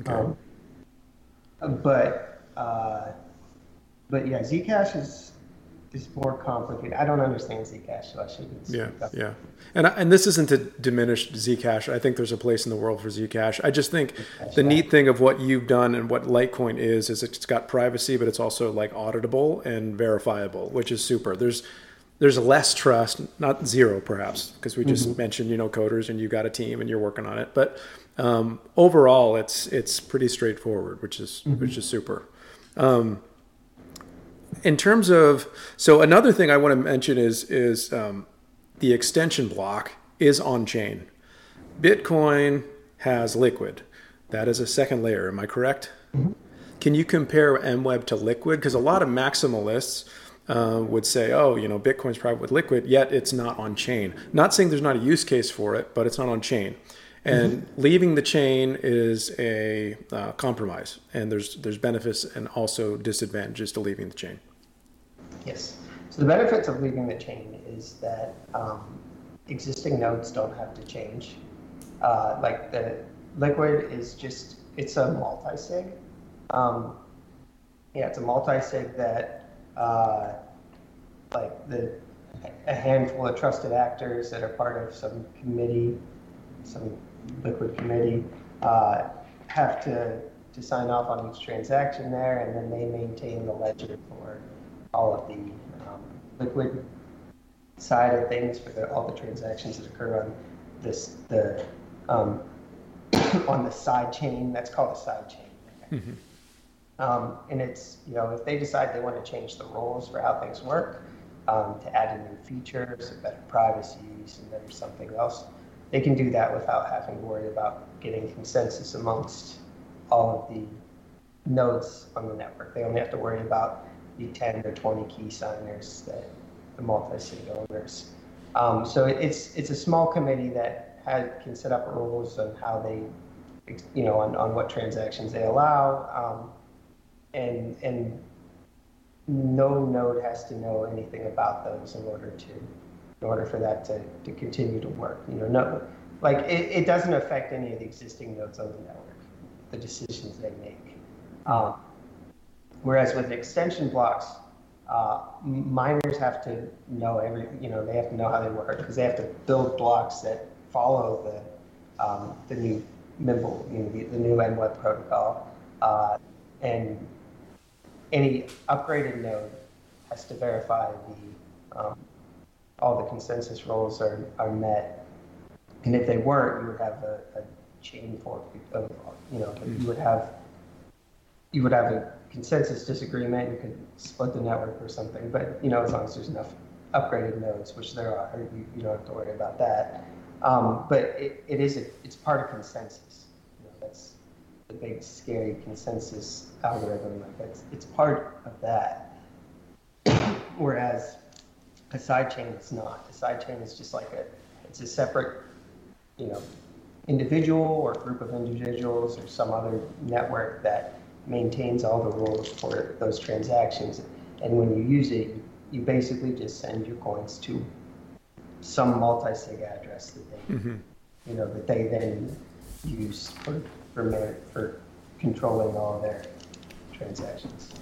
Okay. Um, but uh, but yeah, Zcash is is more complicated. I don't understand Zcash, so I shouldn't. Yeah, up. yeah, and and this isn't to diminish Zcash. I think there's a place in the world for Zcash. I just think Zcash, the neat thing of what you've done and what Litecoin is is it's got privacy, but it's also like auditable and verifiable, which is super. There's there's less trust, not zero perhaps, because we just mm-hmm. mentioned you know coders and you got a team and you're working on it, but um, overall it's it's pretty straightforward, which is mm-hmm. which is super. Um, in terms of so another thing I want to mention is is um, the extension block is on chain. Bitcoin has Liquid. That is a second layer. Am I correct? Mm-hmm. Can you compare MWeb to Liquid? Because a lot of maximalists uh, would say, oh, you know, Bitcoin's private with Liquid, yet it's not on chain. Not saying there's not a use case for it, but it's not on chain. And mm-hmm. leaving the chain is a uh, compromise, and there's there's benefits and also disadvantages to leaving the chain. Yes. So the benefits of leaving the chain is that um, existing nodes don't have to change. Uh, like the liquid is just it's a multi-sig. Um, yeah, it's a multi-sig that uh, like the a handful of trusted actors that are part of some committee, some liquid committee, uh, have to to sign off on each transaction there, and then they maintain the ledger for all of the um, liquid side of things for the, all the transactions that occur on this the um, (coughs) on the side chain. That's called a side chain. Mm-hmm. Um, and it's you know if they decide they want to change the rules for how things work um, to add in new features, better privacy, and better something else, they can do that without having to worry about getting consensus amongst all of the nodes on the network. They only have to worry about the 10 or 20 key signers that the multi-sig owners. Um, so it's it's a small committee that has, can set up rules on how they, you know, on, on what transactions they allow, um, and and no node has to know anything about those in order to in order for that to, to continue to work. You know, no, like it, it doesn't affect any of the existing nodes on the network, the decisions they make. Um, Whereas with extension blocks, uh, miners have to know every, you know, they have to know how they work because they have to build blocks that follow the, um, the new Mimble, you know, the, the new MWeb protocol. Uh, and any upgraded node has to verify the, um, all the consensus rules are, are met. And if they weren't, you would have a, a chain fork of, you know, you would have, you would have a consensus disagreement, you could split the network or something. But you know, as long as there's enough upgraded nodes, which there are, you, you don't have to worry about that. Um, but it, it is a, it's part of consensus. You know, that's the big scary consensus algorithm. Like that's it's part of that. (coughs) Whereas a sidechain is not. A sidechain is just like a it's a separate, you know, individual or group of individuals or some other network that maintains all the rules for those transactions. And when you use it, you basically just send your coins to some multi-sig address that they, mm-hmm. you know, that they then use for for, for controlling all their transactions.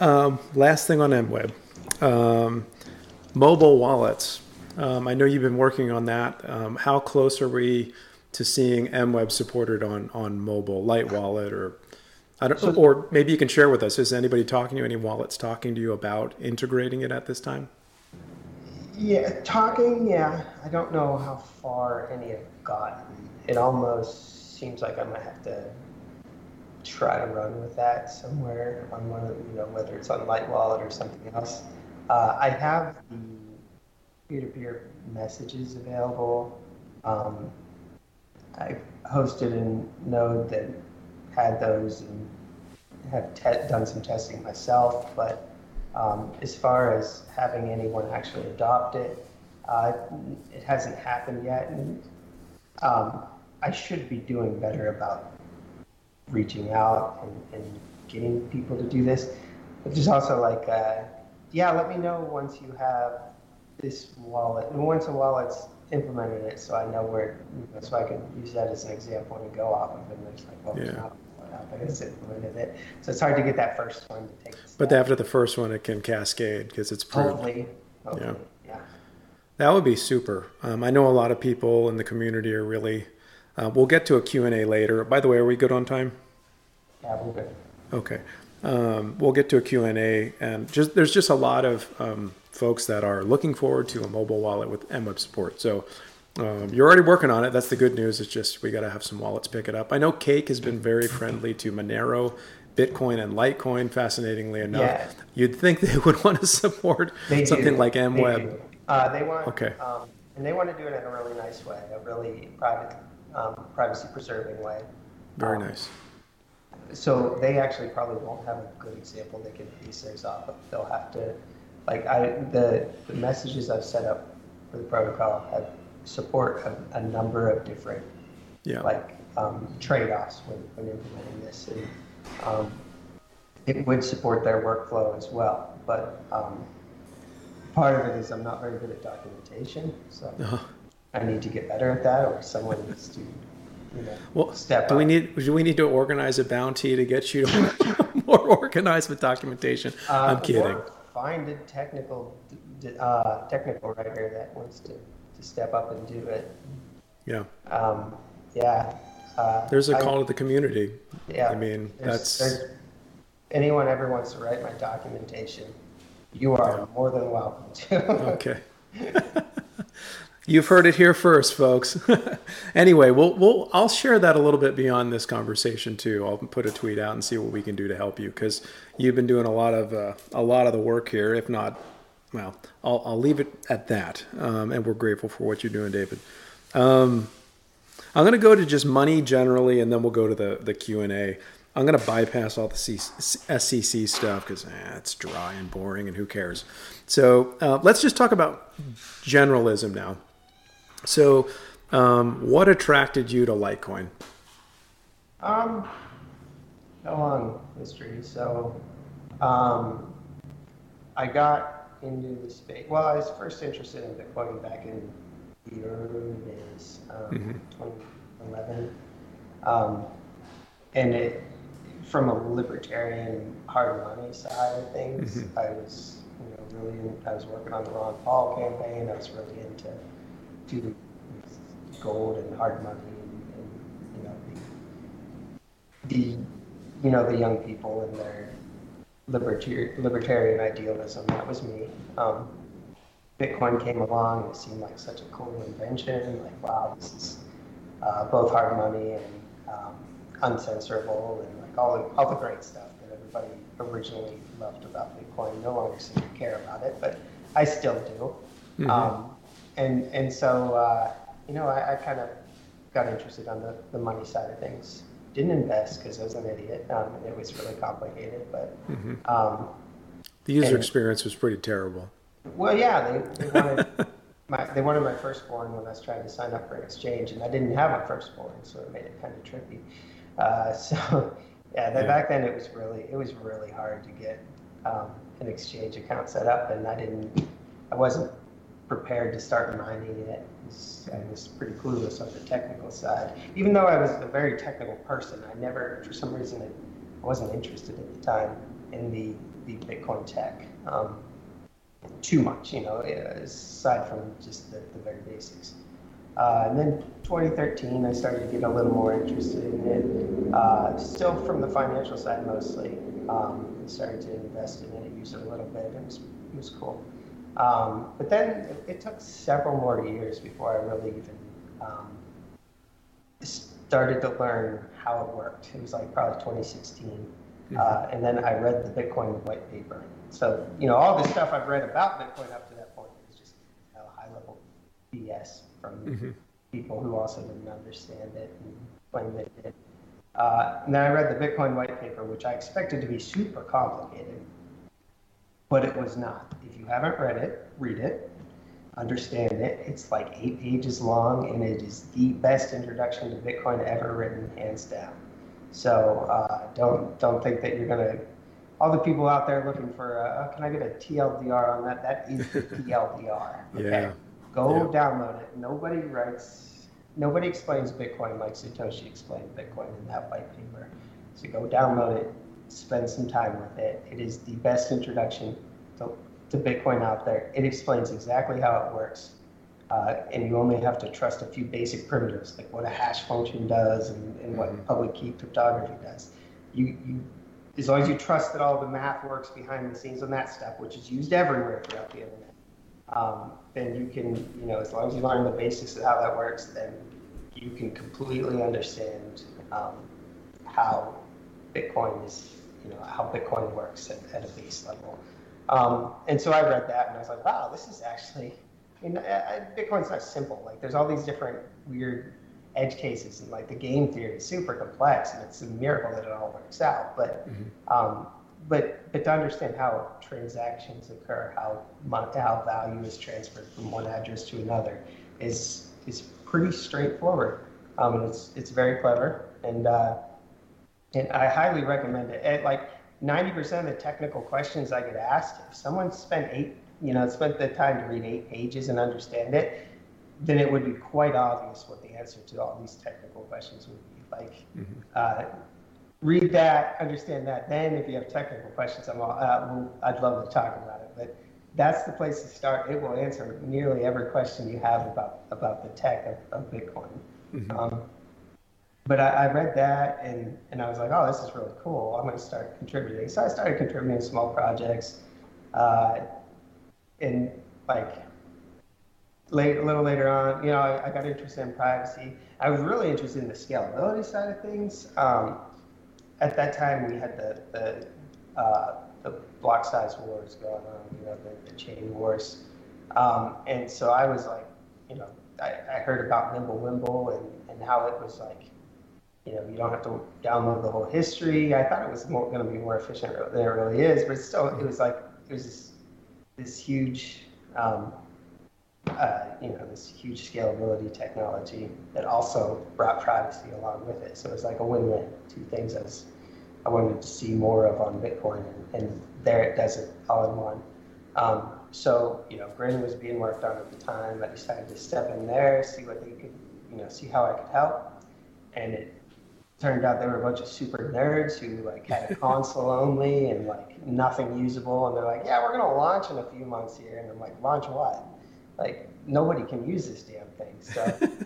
Um, last thing on MWeb, um, mobile wallets. Um, I know you've been working on that. Um, how close are we to seeing MWeb supported on on mobile, Litewallet, or I don't, so, or maybe you can share with us. Is anybody talking to you? Any wallets talking to you about integrating it at this time? Yeah, talking. Yeah, I don't know how far any have gotten. It almost seems like I might have to try to run with that somewhere on one of you know whether it's on Litewallet or something else. Uh, I have the peer-to-peer messages available. Um, I hosted a node that had those and have te- done some testing myself, but um, as far as having anyone actually adopt it, uh, it hasn't happened yet. And um, I should be doing better about reaching out and, and, getting people to do this. But there's also like, uh, yeah, let me know once you have this wallet, and once a wallet's implemented it, so I know where, you know, so I can use that as an example and go off of. And it's like, well, yeah. not, I just implemented it. So it's hard to get that first one to take. But after the first one, it can cascade because it's proved. Hopefully, hopefully, yeah. yeah. That would be super. Um, I know a lot of people in the community are really. Uh, we'll get to a Q and A later. By the way, are we good on time? Yeah, we're good. Okay. Um, we'll get to a Q&A and just there's just a lot of um, folks that are looking forward to a mobile wallet with MWeb support. So um, you're already working on it. That's the good news. It's just we got to have some wallets pick it up. I know Cake has been very friendly to Monero, Bitcoin, and Litecoin. Fascinatingly enough, yeah. you'd think they would want to support they something do. like MWeb. They, uh, they want okay, um, and they want to do it in a really nice way, a really private, um, privacy preserving way. Very um, nice so they actually probably won't have a good example they can base theirs off of. They'll have to, like, I the, the messages I've set up for the protocol have support a, a number of different, yeah. like, um, trade-offs when, when implementing this. And um, it would support their workflow as well. But um, part of it is I'm not very good at documentation, so uh-huh. I need to get better at that, or someone needs to you know, well, step do up. we need do we need to organize a bounty to get you (laughs) more organized with documentation? Uh, I'm kidding. Find a technical uh, technical writer that wants to, to step up and do it. Yeah. Um, yeah. Uh, there's a call I, to the community. Yeah. I mean, there's, that's there's, anyone ever wants to write my documentation, you are yeah. more than welcome to. okay. (laughs) You've heard it here first, folks. (laughs) anyway, we'll, we'll I'll share that a little bit beyond this conversation too. I'll put a tweet out and see what we can do to help you because you've been doing a lot of uh, a lot of the work here. If not, well, I'll, I'll leave it at that. Um, and we're grateful for what you're doing, David. Um, I'm going to go to just money generally, and then we'll go to the the Q and A. I'm going to bypass all the SEC stuff because eh, it's dry and boring, and who cares. So uh, let's just talk about generalism now. So, um, what attracted you to Litecoin? Um, a long history. So, um, I got into the space. Well, I was first interested in Bitcoin back in the early days, um, mm-hmm. 2011, um, and it from a libertarian hard money side of things. Mm-hmm. I was, you know, really. In, I was working on the Ron Paul campaign. I was really into to gold and hard money and, and you know the, the you know the young people and their libertarian libertarian idealism. That was me. Um, Bitcoin came along. It seemed like such a cool invention. Like wow, this is uh, both hard money and um, uncensorable and like all the, all the great stuff that everybody originally loved about Bitcoin. No longer seem to care about it, but I still do. Mm-hmm. Um, and and so uh, you know, I, I kind of got interested on the, the money side of things. Didn't invest because I was an idiot. Um, and it was really complicated, but mm-hmm. um, the user and, experience was pretty terrible. Well, yeah, they, they (laughs) wanted my they wanted my firstborn when I was trying to sign up for an exchange, and I didn't have a firstborn, so it made it kind of tricky. Uh, (laughs) so yeah, yeah, back then it was really it was really hard to get um, an exchange account set up, and I didn't I wasn't prepared to start mining it. I was pretty clueless on the technical side. Even though I was a very technical person, I never, for some reason, I wasn't interested at the time in the, the Bitcoin tech um, too much, you know, aside from just the, the very basics. Uh, and then 2013, I started to get a little more interested in it, uh, still from the financial side mostly. Um, started to invest in it, use it a little bit. It was, it was cool. Um, but then it, it, took several more years before I really even um, started to learn how it worked. It was like probably 2016. Mm-hmm. Uh, and then I read the Bitcoin white paper. So, you know, all the stuff I've read about Bitcoin up to that point is just you know, high level BS from mm-hmm. people who also didn't understand it and claim they did. Uh, and then I read the Bitcoin white paper, which I expected to be super complicated, but it was not. If you haven't read it, read it, understand it. It's like eight pages long, and it is the best introduction to Bitcoin ever written, hands down. So uh, don't don't think that you're gonna. All the people out there looking for, uh, oh, can I get a TLDR on that? That is the (laughs) TLDR. Okay? Yeah. Go yeah. download it. Nobody writes, nobody explains Bitcoin like Satoshi explained Bitcoin in that white paper. So go download it, spend some time with it. It is the best introduction to, to Bitcoin out there. It explains exactly how it works. Uh, and you only have to trust a few basic primitives, like what a hash function does and, and what mm-hmm. public key cryptography does. You, you, as long as you trust that all the math works behind the scenes on that stuff, which is used everywhere throughout the internet, um, then you can, you know, as long as you learn the basics of how that works, then you can completely understand um, how Bitcoin is, you know, how Bitcoin works at, at a base level. Um, and so I read that and I was like, wow, this is actually, I mean, Bitcoin's not simple. Like, there's all these different weird edge cases and like the game theory is super complex and it's a miracle that it all works out. But mm-hmm. um, but but to understand how transactions occur, how how value is transferred from one address to another, is is pretty straightforward. Um, and it's it's very clever, and uh, and I highly recommend it. At like ninety percent of the technical questions I get asked, if someone spent eight, you know, spent the time to read eight pages and understand it, then it would be quite obvious what the answer to all these technical questions would be. Like, mm-hmm. uh, read that, understand that. Then, if you have technical questions, I'm all, uh, I'd love to talk about it. But that's the place to start. It will answer nearly every question you have about about the tech of, of Bitcoin. Mm-hmm. Um, but I, I, read that and, and I was like, oh, this is really cool. I'm going to start contributing. So I started contributing small projects. Uh, and like late, a little later on, you know, I, I, got interested in privacy. I was really interested in the scalability side of things. Um, at that time we had the the, uh, the block size wars going on, you know, the, the chain wars, um, and so I was like, you know, I, I heard about Mimblewimble and, and how it was like, you know, you don't have to download the whole history. I thought it was going to be more efficient than it really is, but still, it was like it was this, this huge. Um, uh, you know, this huge scalability technology that also brought privacy along with it. So it's like a win-win. Two things I was I wanted to see more of on Bitcoin, and, and there it does it all in one. Um, so you know, Grin was being worked on at the time. I decided to step in there, see what they could, you know, see how I could help, and it turned out they were a bunch of super nerds who like had a (laughs) console only and like nothing usable, and they're like, yeah, we're gonna launch in a few months here, and I'm like, launch what? Like nobody can use this damn thing. So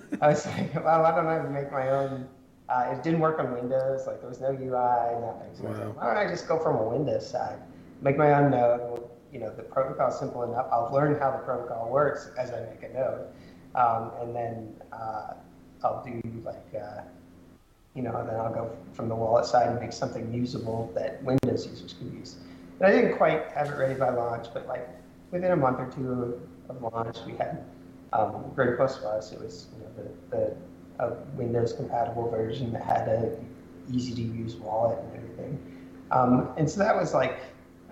(laughs) I was like, well, I don't know how to make my own uh, it didn't work on Windows. Like there was no UI, nothing. So wow. I was like, why don't I just go from a Windows side, make my own node. You know, the protocol is simple enough. I'll learn how the protocol works as I make a node, um, and then uh, I'll do like, uh, you know, and then I'll go from the wallet side and make something usable that Windows users can use. And I didn't quite have it ready by launch, but like within a month or two of, launch, we had um, very close to us. It was you know, the, the a Windows compatible version that had a easy to use wallet and everything. Um, and so that was like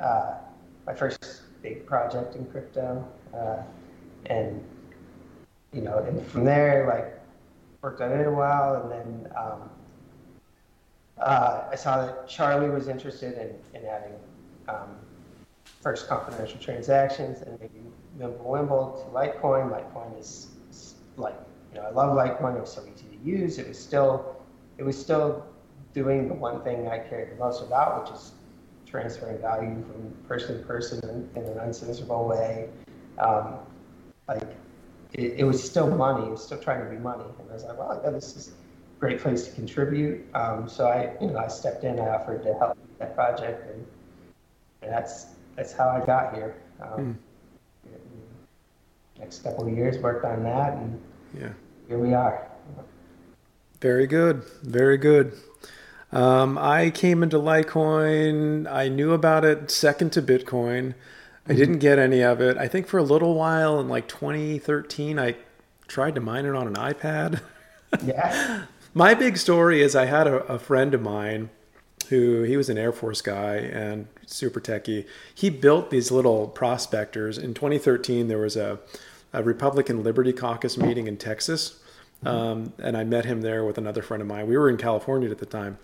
uh, my first big project in crypto. Uh, and, you know, and from there, like, worked on it a while. And then um, uh, I saw that Charlie was interested in, in adding um, first confidential transactions, and maybe Mimblewimble to Litecoin. Litecoin is, is like you know I love Litecoin. It was so easy to use. It was still it was still doing the one thing I cared the most about, which is transferring value from person to person in, in an uncensorable way. Um, like it, it, was still money. It was still trying to be money, and I was like, well, this is great place to contribute. Um, so I, you know, I stepped in. I offered to help that project, and, and that's that's how I got here. Um, mm. Next couple of years, worked on that, and yeah, here we are. Very good. Very good. Um, I came into Litecoin. I knew about it second to Bitcoin. I mm-hmm. didn't get any of it. I think for a little while in like 2013, I tried to mine it on an iPad. Yeah. (laughs) My big story is I had a, a, friend of mine who he was an Air Force guy and super techie. He built these little prospectors. In 2013, there was a, a Republican Liberty Caucus meeting in Texas um, and I met him there with another friend of mine. We were in California at the time,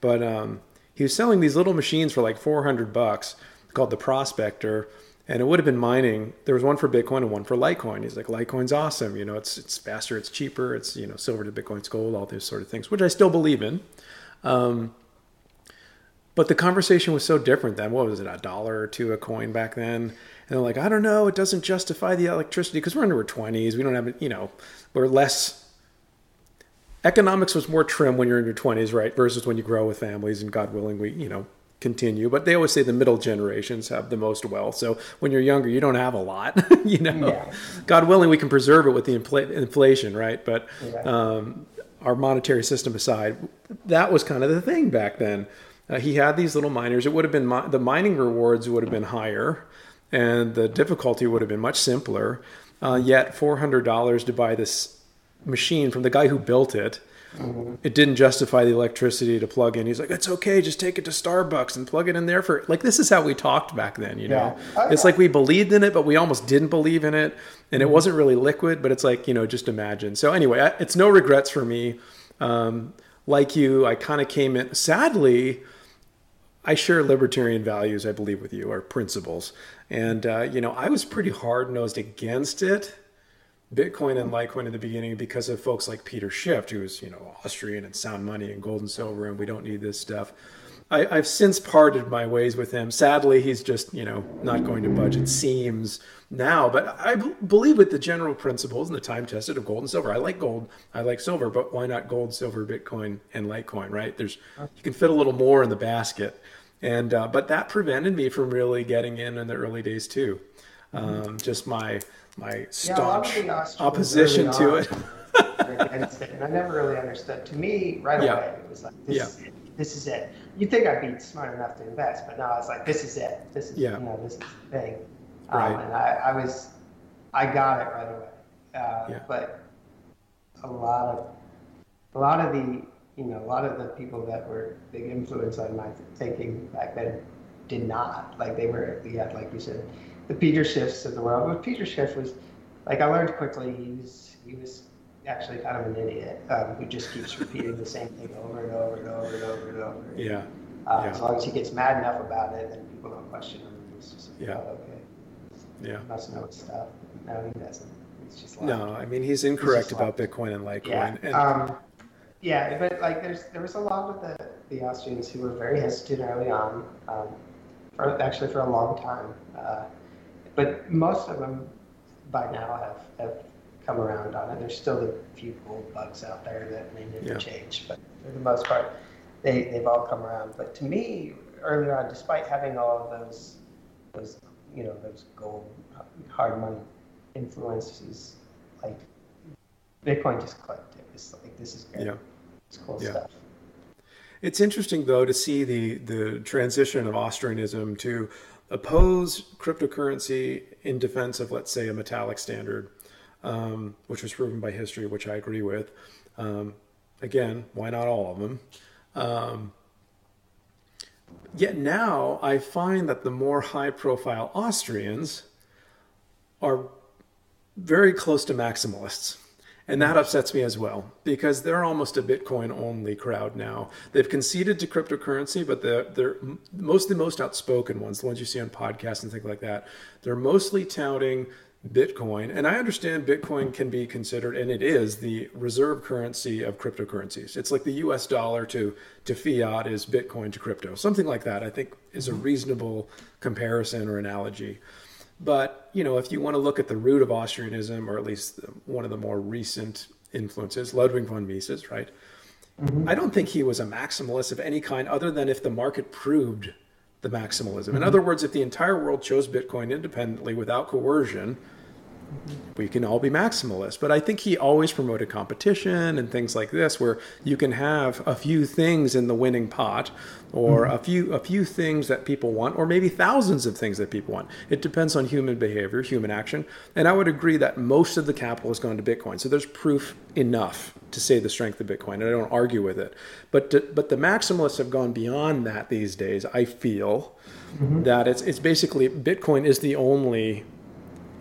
but um, he was selling these little machines for like 400 bucks called the Prospector, and it would have been mining. There was one for Bitcoin and one for Litecoin. He's like, Litecoin's awesome. You know, it's it's faster, it's cheaper, it's you know, silver to Bitcoin's gold, all those sort of things, which I still believe in. Um, but the conversation was so different then. What was it, a dollar or two a coin back then? And they're like, I don't know, it doesn't justify the electricity because we're under our 20s. We don't have, you know, we're less economics was more trim when you're in your 20s, right? Versus when you grow with families and God willing, we, you know, continue. But they always say the middle generations have the most wealth. So when you're younger, you don't have a lot, (laughs) you know. Yeah. God willing, we can preserve it with the infl- inflation, right? But um, our monetary system aside, that was kind of the thing back then. Uh, he had these little miners. It would have been mi- the mining rewards would have been higher, and the difficulty would have been much simpler. Uh, yet, four hundred dollars to buy this machine from the guy who built it. It didn't justify the electricity to plug in. He's like, it's okay, just take it to Starbucks and plug it in there for like this is how we talked back then, you know. Yeah. It's like we believed in it, but we almost didn't believe in it, and it mm-hmm. wasn't really liquid. But it's like you know, just imagine. So anyway, it's no regrets for me. Um, like you, I kind of came in. Sadly, I share libertarian values. I believe with you, or principles, and uh, you know, I was pretty hard nosed against it Bitcoin and Litecoin in the beginning because of folks like Peter Schiff, who's you know Austrian and sound money and gold and silver, and we don't need this stuff. I, have since parted my ways with him. Sadly, he's just you know not going to budge. It seems now, but I b- believe with the general principles and the time tested of gold and silver. I like gold, I like silver, but why not gold, silver, Bitcoin, and Litecoin? Right? There's you can fit a little more in the basket, and uh, but that prevented me from really getting in in the early days too. Um, just my my staunch yeah, opposition to it. and I never really understood. To me, right yeah. away, it was like, this, yeah. this is it. You'd think I'd be smart enough to invest, but now I was like, this is it. This is, yeah. you know, this is the thing. Um. And I, I, was, I got it right away. Uh, yeah. But a lot of, a lot of the, you know, a lot of the people that were big influence on my thinking back then did not. Like they were, yeah, like you said, the Peter Schiffs of the world. But Peter Schiff was, like, I learned quickly he was he was actually kind of an idiot um, who just keeps repeating the same thing over and over and over and over and over. And, Yeah. Uh, yeah. As long as he gets mad enough about it, then people don't question him. It's just like, yeah. Oh, okay. Yeah. He must know his stuff. No, he doesn't. It's just like, no. I mean, he's incorrect he's about Bitcoin and Litecoin. Yeah. And, um, yeah, but like, there's there was a lot of the the Austrians who were very hesitant early on, um, for, actually for a long time. Uh, but most of them by now have, have come around on it. There's still a few gold bugs out there that may never yeah. change, but for the most part, they, they've all come around. But to me, earlier on, despite having all of those, those you know, those gold hard money influences, like Bitcoin just clicked. It was like, this is great. Yeah. It's cool yeah. stuff. It's interesting though to see the the transition of Austrianism to oppose cryptocurrency in defense of, let's say, a metallic standard, um, which was proven by history, which I agree with. Um, again, why not all of them? Um, yet now I find that the more high profile Austrians are very close to maximalists. And that upsets me as well because they're almost a Bitcoin only crowd now. They've conceded to cryptocurrency, but they're, they're most the most outspoken ones, the ones you see on podcasts and things like that. They're mostly touting Bitcoin. And I understand Bitcoin can be considered, and it is, the reserve currency of cryptocurrencies. It's like the US dollar to, to fiat is Bitcoin to crypto. Something like that, I think, is a reasonable comparison or analogy. But you know, if you want to look at the root of Austrianism, or at least one of the more recent influences, Ludwig von Mises, right? Mm-hmm. I don't think he was a maximalist of any kind, other than if the market proved the maximalism. Mm-hmm. In other words, if the entire world chose Bitcoin independently without coercion, we can all be maximalists. But I think he always promoted competition and things like this, where you can have a few things in the winning pot, or mm-hmm. a few a few things that people want, or maybe thousands of things that people want. It depends on human behavior, human action. And I would agree that most of the capital has gone to Bitcoin. So there's proof enough to say the strength of Bitcoin, and I don't argue with it. But to, but the maximalists have gone beyond that these days. I feel mm-hmm. that it's it's basically Bitcoin is the only.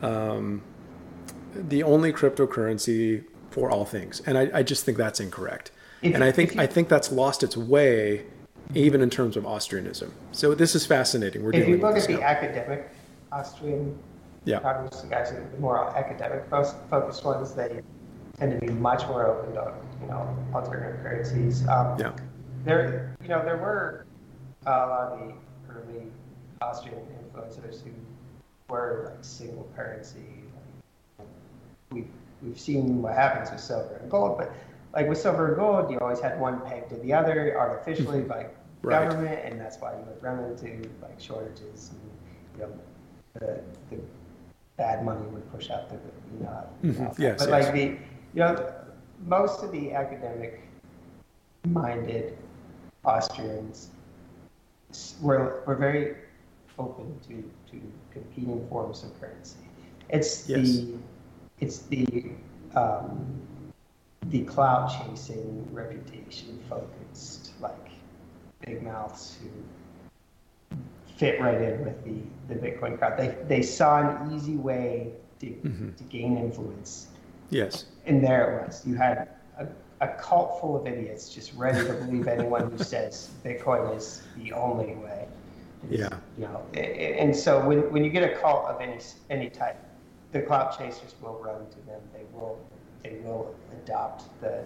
Um, the only cryptocurrency for all things, and I, I just think that's incorrect. If, and I think you, I think that's lost its way, even in terms of Austrianism. So this is fascinating. We're if you look at the now. academic Austrian yeah. the guys are the more academic focused ones, they tend to be much more open to you know alternative currencies. Um, yeah. There, you know, there were a lot of the early Austrian influencers who were like single currency we've we've seen what happens with silver and gold, but like with silver and gold, you always had one peg to the other artificially mm-hmm. by right. government, and that's why you would run into like shortages. And, you know, the, the bad money would push out the you know. Mm-hmm. Yes, but yes. like the you know most of the academic minded Austrians were were very open to to competing forms of currency. It's yes. the it's the um, the cloud chasing reputation focused like big mouths who fit right in with the, the Bitcoin crowd. They they saw an easy way to, mm-hmm. to gain influence. Yes. And there it was. You had a, a cult full of idiots just ready to believe anyone who (laughs) says Bitcoin is the only way. It's, yeah. You know, and so when, when you get a cult of any any type, the clout chasers will run to them. They will they will adopt the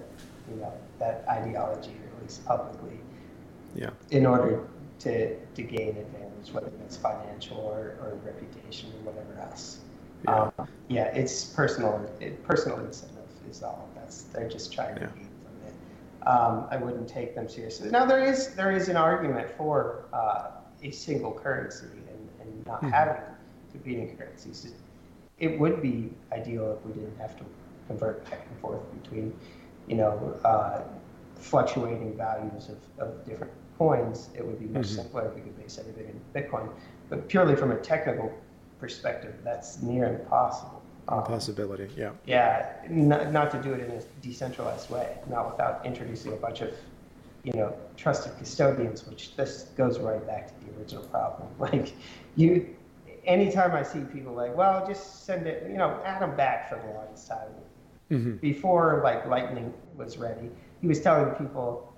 you know that ideology at least publicly. Yeah. In order to to gain advantage, whether it's financial or, or reputation or whatever else. Yeah. Um, yeah, it's personal. It, personal incentive is all. That's they're just trying yeah. to gain from it. Um, I wouldn't take them seriously. Now there is there is an argument for uh, a single currency and, and not mm-hmm. having competing currencies it would be ideal if we didn't have to convert back and forth between, you know, uh, fluctuating values of, of different coins. It would be much mm-hmm. simpler if we could base everything in Bitcoin. But purely from a technical perspective, that's near impossible. Um, possibility, yeah. Yeah, not, not to do it in a decentralized way, not without introducing a bunch of, you know, trusted custodians, which this goes right back to the original problem. (laughs) Like, you anytime I see people like, well, just send it, you know, Adam Back for the longest time. Mm-hmm. Before like Lightning was ready, he was telling people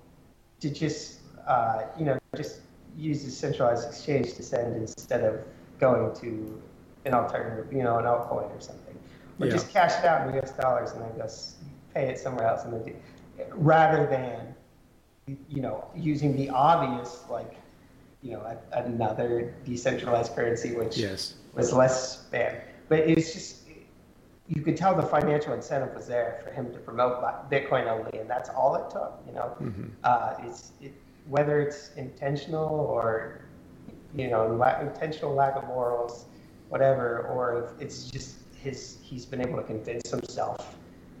to just, uh, you know, just use the centralized exchange to send instead of going to an alternative, you know, an altcoin or something, or yeah. just cash it out in U.S. dollars and then just pay it somewhere else, and then do, rather than, you know, using the obvious like you know, a, another decentralized currency, which yes. was less bad. But it's just, you could tell the financial incentive was there for him to promote Bitcoin only, and that's all it took. You know, mm-hmm. uh, it's it, whether it's intentional or you know la- intentional lack of morals, whatever, or it's just his he's been able to convince himself,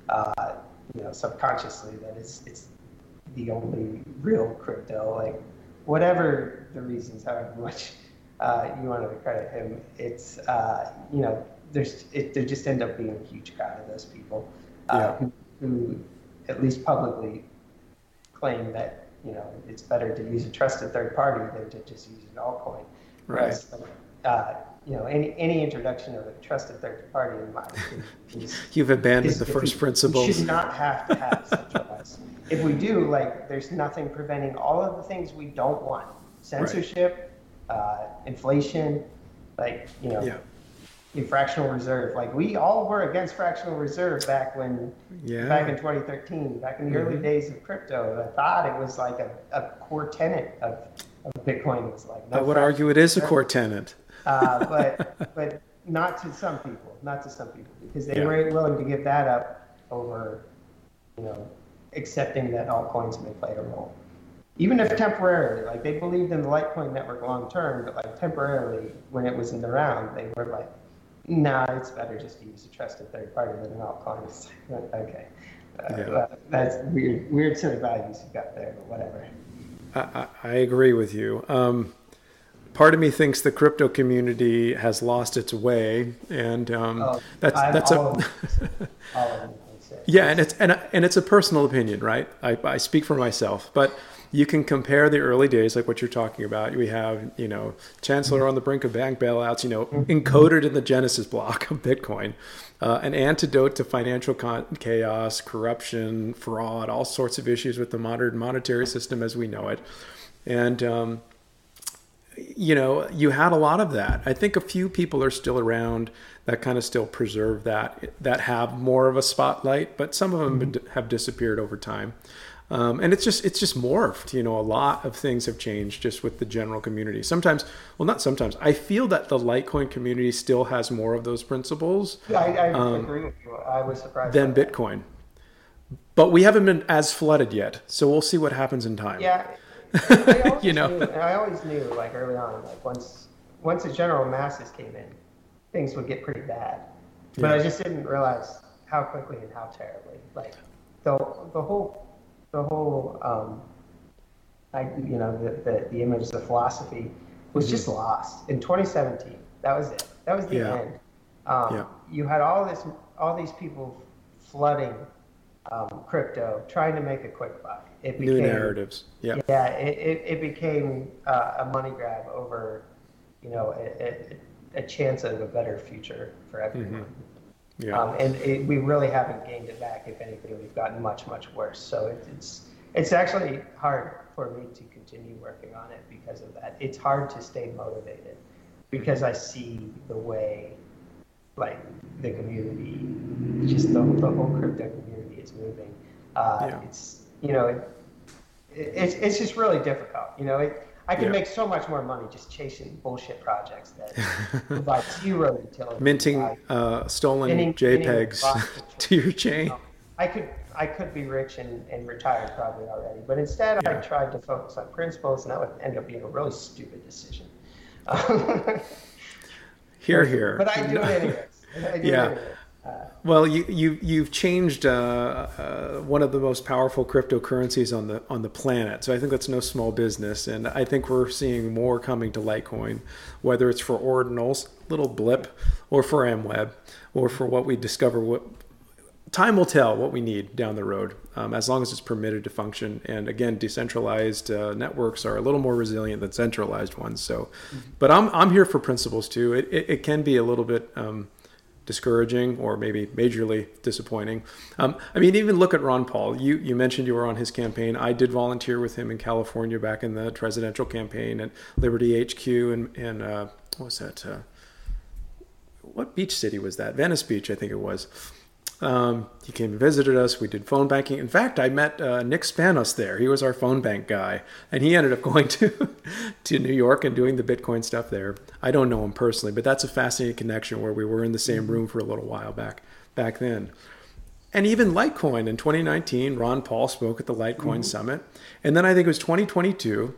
uh, you know, subconsciously that it's it's the only real crypto. Like whatever the reasons, however much uh, you want to credit him, it's uh, you know there's it, there just end up being a huge crowd of those people uh, yeah. who, who at least publicly claim that you know it's better to use a trusted third party than to just use an altcoin. Right. uh, you know, any any introduction of a trusted third party in mind. Is, (laughs) You've abandoned the first principles. We should not have to have (laughs) centralized. if we do, like, there's nothing preventing all of the things we don't want: censorship, right. uh, inflation, like you know, yeah in fractional reserve. Like we all were against fractional reserve back when, yeah. back in 2013, back in the mm-hmm. early days of crypto. I thought it was like a, a core tenet of, of Bitcoin. was like no I would argue it is a core tenet. uh, but (laughs) but not to some people, not to some people, because they yeah. weren't willing to give that up over, you know, accepting that altcoins may play a role. Even if temporarily, like they believed in the Litecoin network long term, but like temporarily when it was in the round, they were like, no, it's better just to use a trusted third party than an altcoin. (laughs) okay. Uh, yeah. that's weird, weird set of values you've got there, but whatever. I, I agree with you. Um, part of me thinks the crypto community has lost its way, and um, oh, that's I'm that's a (laughs) yeah, and it's and and it's a personal opinion, right? I, I speak for myself, but you can compare the early days, like what you're talking about. We have, you know, Chancellor on the brink of bank bailouts, you know, encoded in the Genesis block of Bitcoin, uh, an antidote to financial con- chaos, corruption, fraud, all sorts of issues with the modern monetary system as we know it. And, um, you know, you had a lot of that. I think a few people are still around that kind of still preserve that, that have more of a spotlight, but some of them mm-hmm. have disappeared over time. Um, and it's just it's just morphed. You know, a lot of things have changed just with the general community. Sometimes, well, not sometimes. I feel that the Litecoin community still has more of those principles. Yeah, I, I um, agree with you. I was surprised than Bitcoin, but we haven't been as flooded yet. So we'll see what happens in time. Yeah, (laughs) you know, knew, I always knew like early on, like once once the general masses came in, things would get pretty bad. But yeah. I just didn't realize how quickly and how terribly. Like the the whole the whole, um, I, you know, the, the, the image, the philosophy was mm-hmm. just lost in 2017. That was it. That was the yeah. end. Um, yeah. You had all this, all these people flooding um, crypto, trying to make a quick buck. It became, New narratives. Yeah. Yeah. It, it, it became uh, a money grab over, you know, a, a, a, chance of a better future for everyone. Mm-hmm. Yeah. Um, and it, we really haven't gained it back. If anything, we've gotten much, much worse. So it, it's it's actually hard for me to continue working on it because of that. It's hard to stay motivated because I see the way, like the community, just the, the whole crypto community is moving. Uh, yeah. It's you know, it, it, it's it's just really difficult. You know, it, I can yeah. make so much more money just chasing bullshit projects that (laughs) provide zero utility. Minting uh, stolen minting, JPEGs minting (laughs) to your chain. I could I could be rich and, and retired probably already, but instead yeah. I tried to focus on principles, and that would end up being a really stupid decision. (laughs) here, here. But I do it anyways. I do yeah. It anyways. Well, you, you you've changed uh, uh, one of the most powerful cryptocurrencies on the on the planet, so I think that's no small business, and I think we're seeing more coming to Litecoin, whether it's for ordinals, little blip, or for MWeb, or for what we discover. What time will tell what we need down the road, um, as long as it's permitted to function. And again, decentralized uh, networks are a little more resilient than centralized ones. So, but I'm I'm here for principles too. It it, it can be a little bit. Um, discouraging or maybe majorly disappointing. Um, I mean, even look at Ron Paul. You you mentioned you were on his campaign. I did volunteer with him in California back in the presidential campaign at Liberty HQ and and uh, what was that? Uh, what beach city was that? Venice Beach, I think it was. Um, he came and visited us. We did phone banking. In fact, I met uh, Nick Spanos there. He was our phone bank guy, and he ended up (laughs) going to to New York and doing the Bitcoin stuff there. I don't know him personally, but that's a fascinating connection where we were in the same room for a little while back back then. And even Litecoin in 2019, Ron Paul spoke at the Litecoin mm-hmm. Summit, and then I think it was 2022,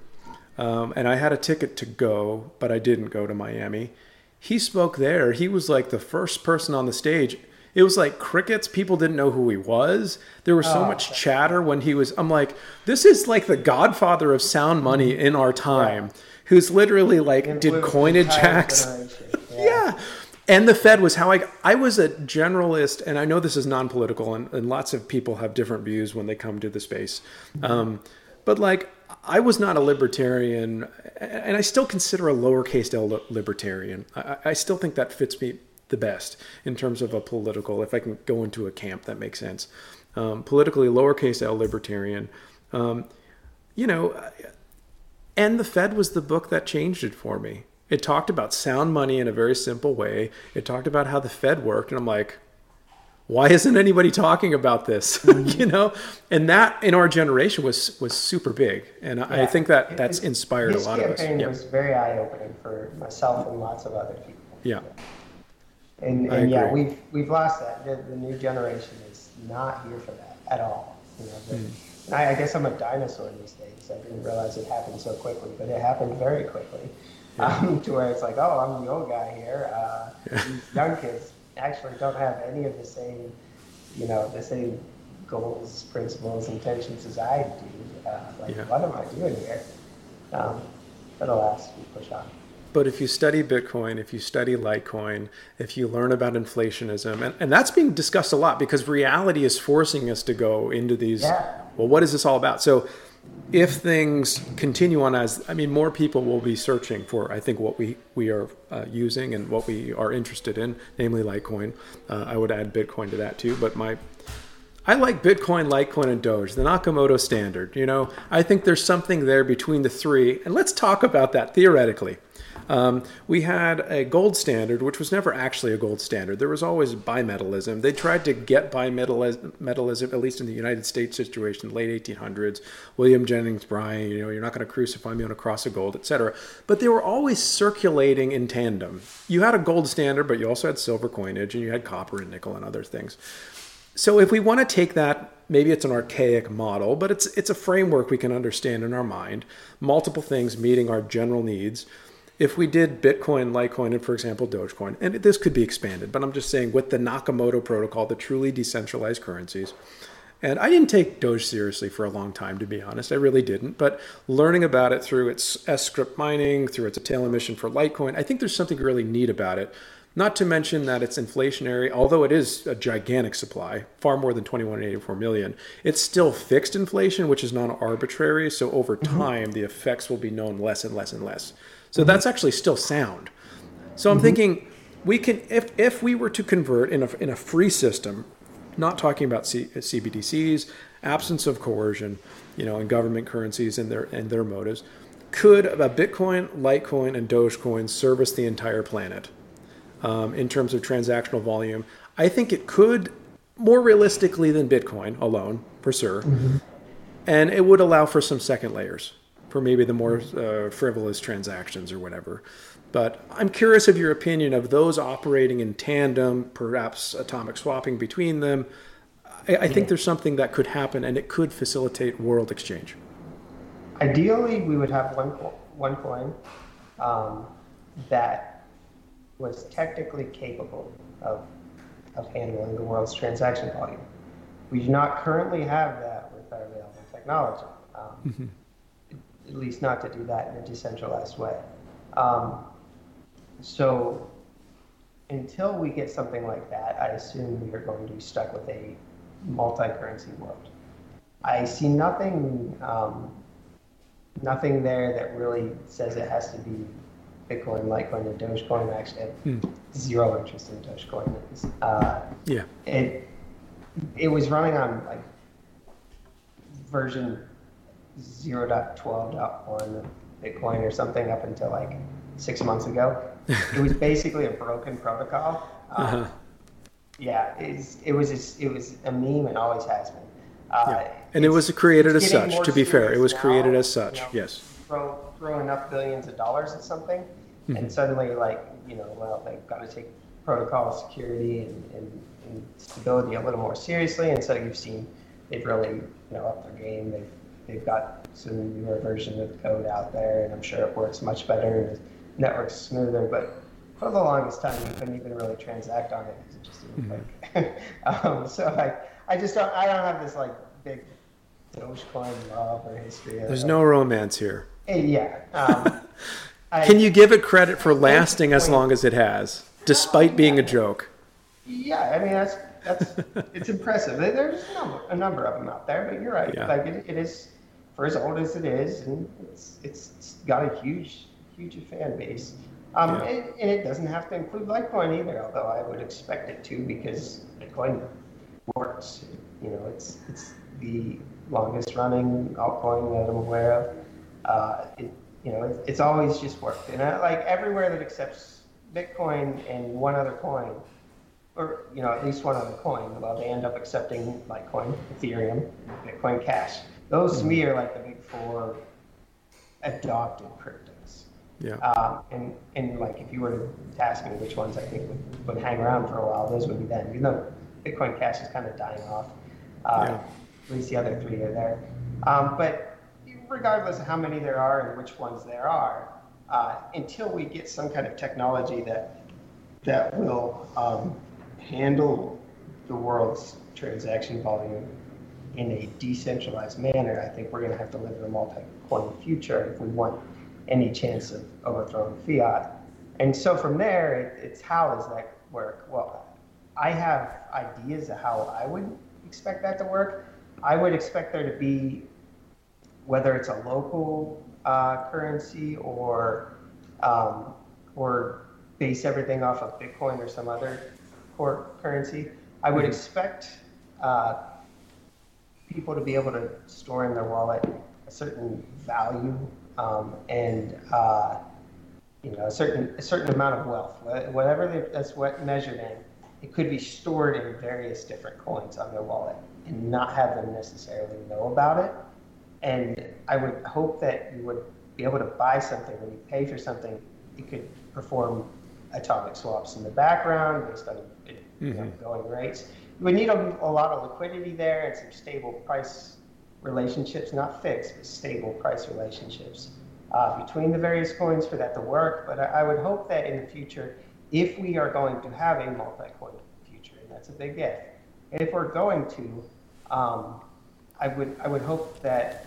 um, and I had a ticket to go, but I didn't go to Miami. He spoke there. He was like the first person on the stage it was like crickets. People didn't know who he was. There was so oh, much chatter when he was. I'm like, this is like the godfather of sound money in our time, yeah. who's literally like and did coinage hacks. (laughs) Yeah. yeah. End the Fed was how I I was a generalist, and I know this is non-political, and, and lots of people have different views when they come to the space. Mm-hmm. Um, but like I was not a libertarian, and I still consider a lowercase l libertarian. I, I still think that fits me the best in terms of a political, if I can go into a camp that makes sense. Um, politically, lowercase l libertarian. Um, you know, End the Fed was the book that changed it for me. It talked about sound money in a very simple way. It talked about how the Fed worked, and I'm like, why isn't anybody talking about this? (laughs) Mm-hmm. you know, and that in our generation was was super big, and yeah. I think that that's inspired a lot of us. Campaign was very eye opening for myself and lots of other people. Yeah. And, and yeah, we've we've lost that. The, the, new generation is not here for that at all. You know, the, mm. I, I, guess I'm a dinosaur these days. I didn't realize it happened so quickly, but it happened very quickly. Yeah. (laughs) Um, to where it's like, oh, I'm the old guy here. Uh, yeah. These young kids actually don't have any of the same, you know, the same goals, principles, intentions as I do. Uh, like, yeah. what am I doing here? Um, but alas, we push on. But if you study Bitcoin, if you study Litecoin, if you learn about inflationism, and, and that's being discussed a lot because reality is forcing us to go into these, yeah. well, what is this all about? So if things continue on as, I mean, more people will be searching for, I think, what we, we are uh, using and what we are interested in, namely Litecoin. Uh, I would add Bitcoin to that too, but my I like Bitcoin, Litecoin, and Doge, the Nakamoto standard. You know, I think there's something there between the three, and let's talk about that theoretically. Um, we had a gold standard, which was never actually a gold standard. There was always bimetallism. They tried to get bimetallism, at least in the United States situation, late 1800s. William Jennings Bryan, you know, you're not going to crucify me on a cross of gold, etc. But they were always circulating in tandem. You had a gold standard, but you also had silver coinage, and you had copper and nickel and other things. So if we want to take that, maybe it's an archaic model, but it's it's a framework we can understand in our mind. Multiple things meeting our general needs if we did Bitcoin, Litecoin, and for example, Dogecoin, and this could be expanded, but I'm just saying with the Nakamoto protocol, the truly decentralized currencies. And I didn't take Doge seriously for a long time, to be honest. I really didn't. But learning about it through its Scrypt mining, through its tail emission for Litecoin, I think there's something really neat about it. Not to mention that it's inflationary, although it is a gigantic supply, far more than 2184 million. It's still fixed inflation, which is non arbitrary. So over mm-hmm. time, mm-hmm. the effects will be known less and less and less. So mm-hmm. that's actually still sound. So I'm mm-hmm. thinking we can if if we were to convert in a in a free system, not talking about C, CBDCs, absence of coercion, you know, in government currencies and their and their motives, could a Bitcoin, Litecoin, and Dogecoin service the entire planet um, in terms of transactional volume? I think it could more realistically than Bitcoin alone, for sure. Mm-hmm. And it would allow for some second layers for maybe the more uh, frivolous transactions or whatever. But I'm curious of your opinion of those operating in tandem, perhaps atomic swapping between them. I, I think there's something that could happen and it could facilitate world exchange. Ideally, we would have one, one coin um, that was technically capable of, of handling the world's transaction volume. We do not currently have that with our available technology. Um, mm-hmm at least not to do that in a decentralized way. Um, so until we get something like that, I assume we are going to be stuck with a multi-currency world. I see nothing, um, nothing there that really says it has to be Bitcoin, Litecoin, and Dogecoin. I Actually, have hmm. zero interest in Dogecoin. Uh, yeah. It it was running on like version 0.12.1 Bitcoin or something up until like six months ago. it was (laughs) basically a broken protocol. Um, uh-huh. Yeah, it was a, it was a meme and always has been. Uh, yeah. And it was created as such. To be fair, it was now, created as such. You know, yes. Throw throw enough billions of dollars at something, mm-hmm. and suddenly, like you know, well, they've got to take protocol security and, and, and stability a little more seriously, and so you've seen they've really you know upped their game. They've they've got some newer version of the code out there, and I'm sure it works much better and the network's smoother. But for the longest time, you couldn't even really transact on it because it just didn't mm-hmm. work. (laughs) um, so I, I just don't, I don't have this like big Dogecoin love or history. There's no romance here. Eh, yeah. Um, (laughs) I, Can you give it credit for lasting as long as it has, despite being a joke? Yeah, I mean that's that's it's impressive. There's a number, a number of them out there, but you're right. Yeah. Like it, it is for as old as it is, and it's it's got a huge huge fan base. Um, yeah. and, and, it doesn't have to include Litecoin either, although I would expect it to because Bitcoin works. You know, it's it's the longest running altcoin that I'm aware of. Uh, it, you know, it, it's always just worked, and I, like everywhere that accepts Bitcoin and one other coin, or you know, at least one other coin, well, they end up accepting Litecoin, Ethereum, Bitcoin Cash. Those to me mm-hmm. are like the big four adopted cryptos. Yeah. Um, and and like if you were to ask me which ones I think would, would hang around for a while, those would be them. Even though Bitcoin Cash is kind of dying off. Uh, yeah. At least the other three are there. Um, but regardless of how many there are and which ones there are, uh, until we get some kind of technology that that will um, handle the world's transaction volume in a decentralized manner, I think we're going to have to live in a multi-coin future if we want any chance of overthrowing fiat. And so from there, it, it's how does that work? Well, I have ideas of how I would expect that to work. I would expect there to be, whether it's a local uh, currency or um, or base everything off of Bitcoin or some other core currency, I would mm-hmm. expect uh, people to be able to store in their wallet a certain value um, and uh, you know a certain a certain amount of wealth, whatever they, that's what measured in. It could be stored in various different coins on their wallet and not have them necessarily know about it. And I would hope that you would be able to buy something when you pay for something, you could perform atomic swaps in the background based on mm-hmm. going rates. You would need a, a, lot of liquidity there and some stable price relationships, not fixed, but stable price relationships uh, between the various coins for that to work. But I, I would hope that in the future, if we are going to have a multi-coin future, and that's a big if, if we're going to, um, I would I would hope that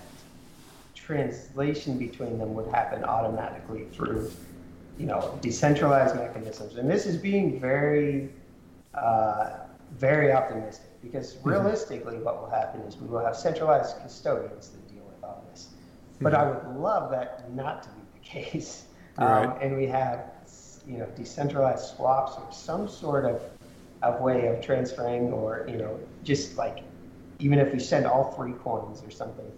translation between them would happen automatically through, you know, decentralized mechanisms. And this is being very, uh, very optimistic because mm-hmm. realistically, what will happen is we will have centralized custodians that deal with all this. But mm-hmm. I would love that not to be the case. (laughs) Um, right. And we have, you know, decentralized swaps or some sort of, of way of transferring or, you know, just like even if we send all three coins or something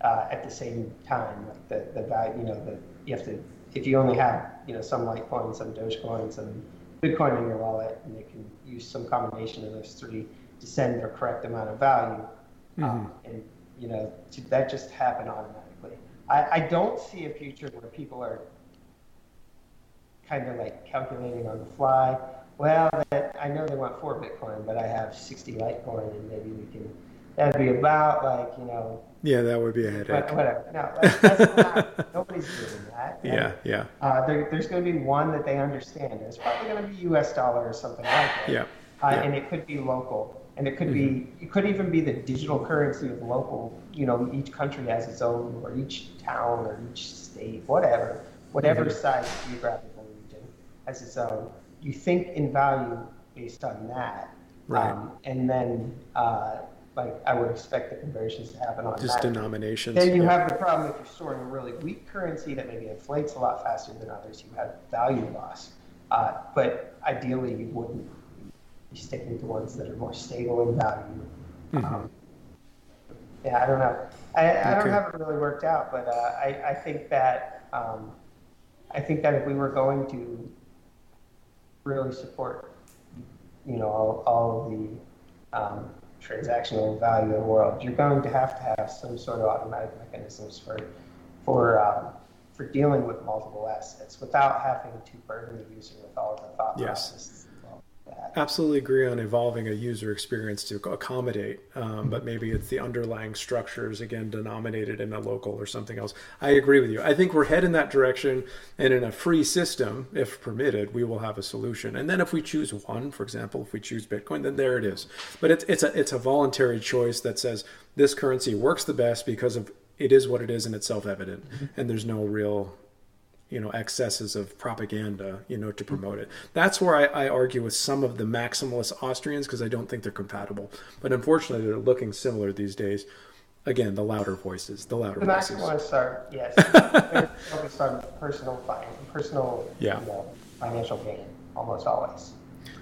uh, at the same time, like the, the value, you know, the, you have to, if you only have, you know, some Litecoin, some Dogecoin, some Bitcoin in your wallet, and you can use some combination of those three to send the correct amount of value. Um, mm-hmm. Um, and, you know, to, that just happen automatically. I, I don't see a future where people are kind of like calculating on the fly. Well, that, I know they want four Bitcoin, but I have 60 Litecoin, and maybe we can that'd be about like you know. Yeah, that would be a headache. But whatever. No, that's, that's not, (laughs) nobody's doing that. And, yeah, yeah. Uh, there, there's going to be one that they understand. It's probably going to be U.S. dollar or something like that. Yeah. Uh, yeah. And it could be local, and it could mm-hmm. be it could even be the digital currency of local. You know, each country has its own, or each town, or each state, whatever, whatever mm-hmm. size geographical region has its own. You think in value based on that, right? Um, and then. Uh, like I would expect the conversions to happen on just that. denominations. Then you yeah. have the problem if you're storing a really weak currency that maybe inflates a lot faster than others. You have value loss. Uh, but ideally, you wouldn't be sticking to ones that are more stable in value. Mm-hmm. Um, yeah, I don't know. I, I don't have it really worked out, but uh, I, I think that um, I think that if we were going to really support, you know, all, all of the um, transactional value in the world, you're going to have to have some sort of automatic mechanisms for for um, for dealing with multiple assets without having to burden the user with all of the thought yes. processes absolutely agree on evolving a user experience to accommodate, um, but maybe it's the underlying structures again denominated in a local or something else. I agree with you. I think we're heading in that direction, and in a free system, if permitted, we will have a solution. And then if we choose one, for example, if we choose Bitcoin, then there it is. But it's it's a it's a voluntary choice that says this currency works the best because of it is what it is and it's self-evident, mm-hmm. and there's no real you know excesses of propaganda you know to promote it that's where i, I argue with some of the maximalist austrians because i don't think they're compatible but unfortunately they're looking similar these days again, the louder voices, the louder The voices. maximalists are yes, (laughs) they're focused on personal fin- personal Yeah. you know, financial gain almost always.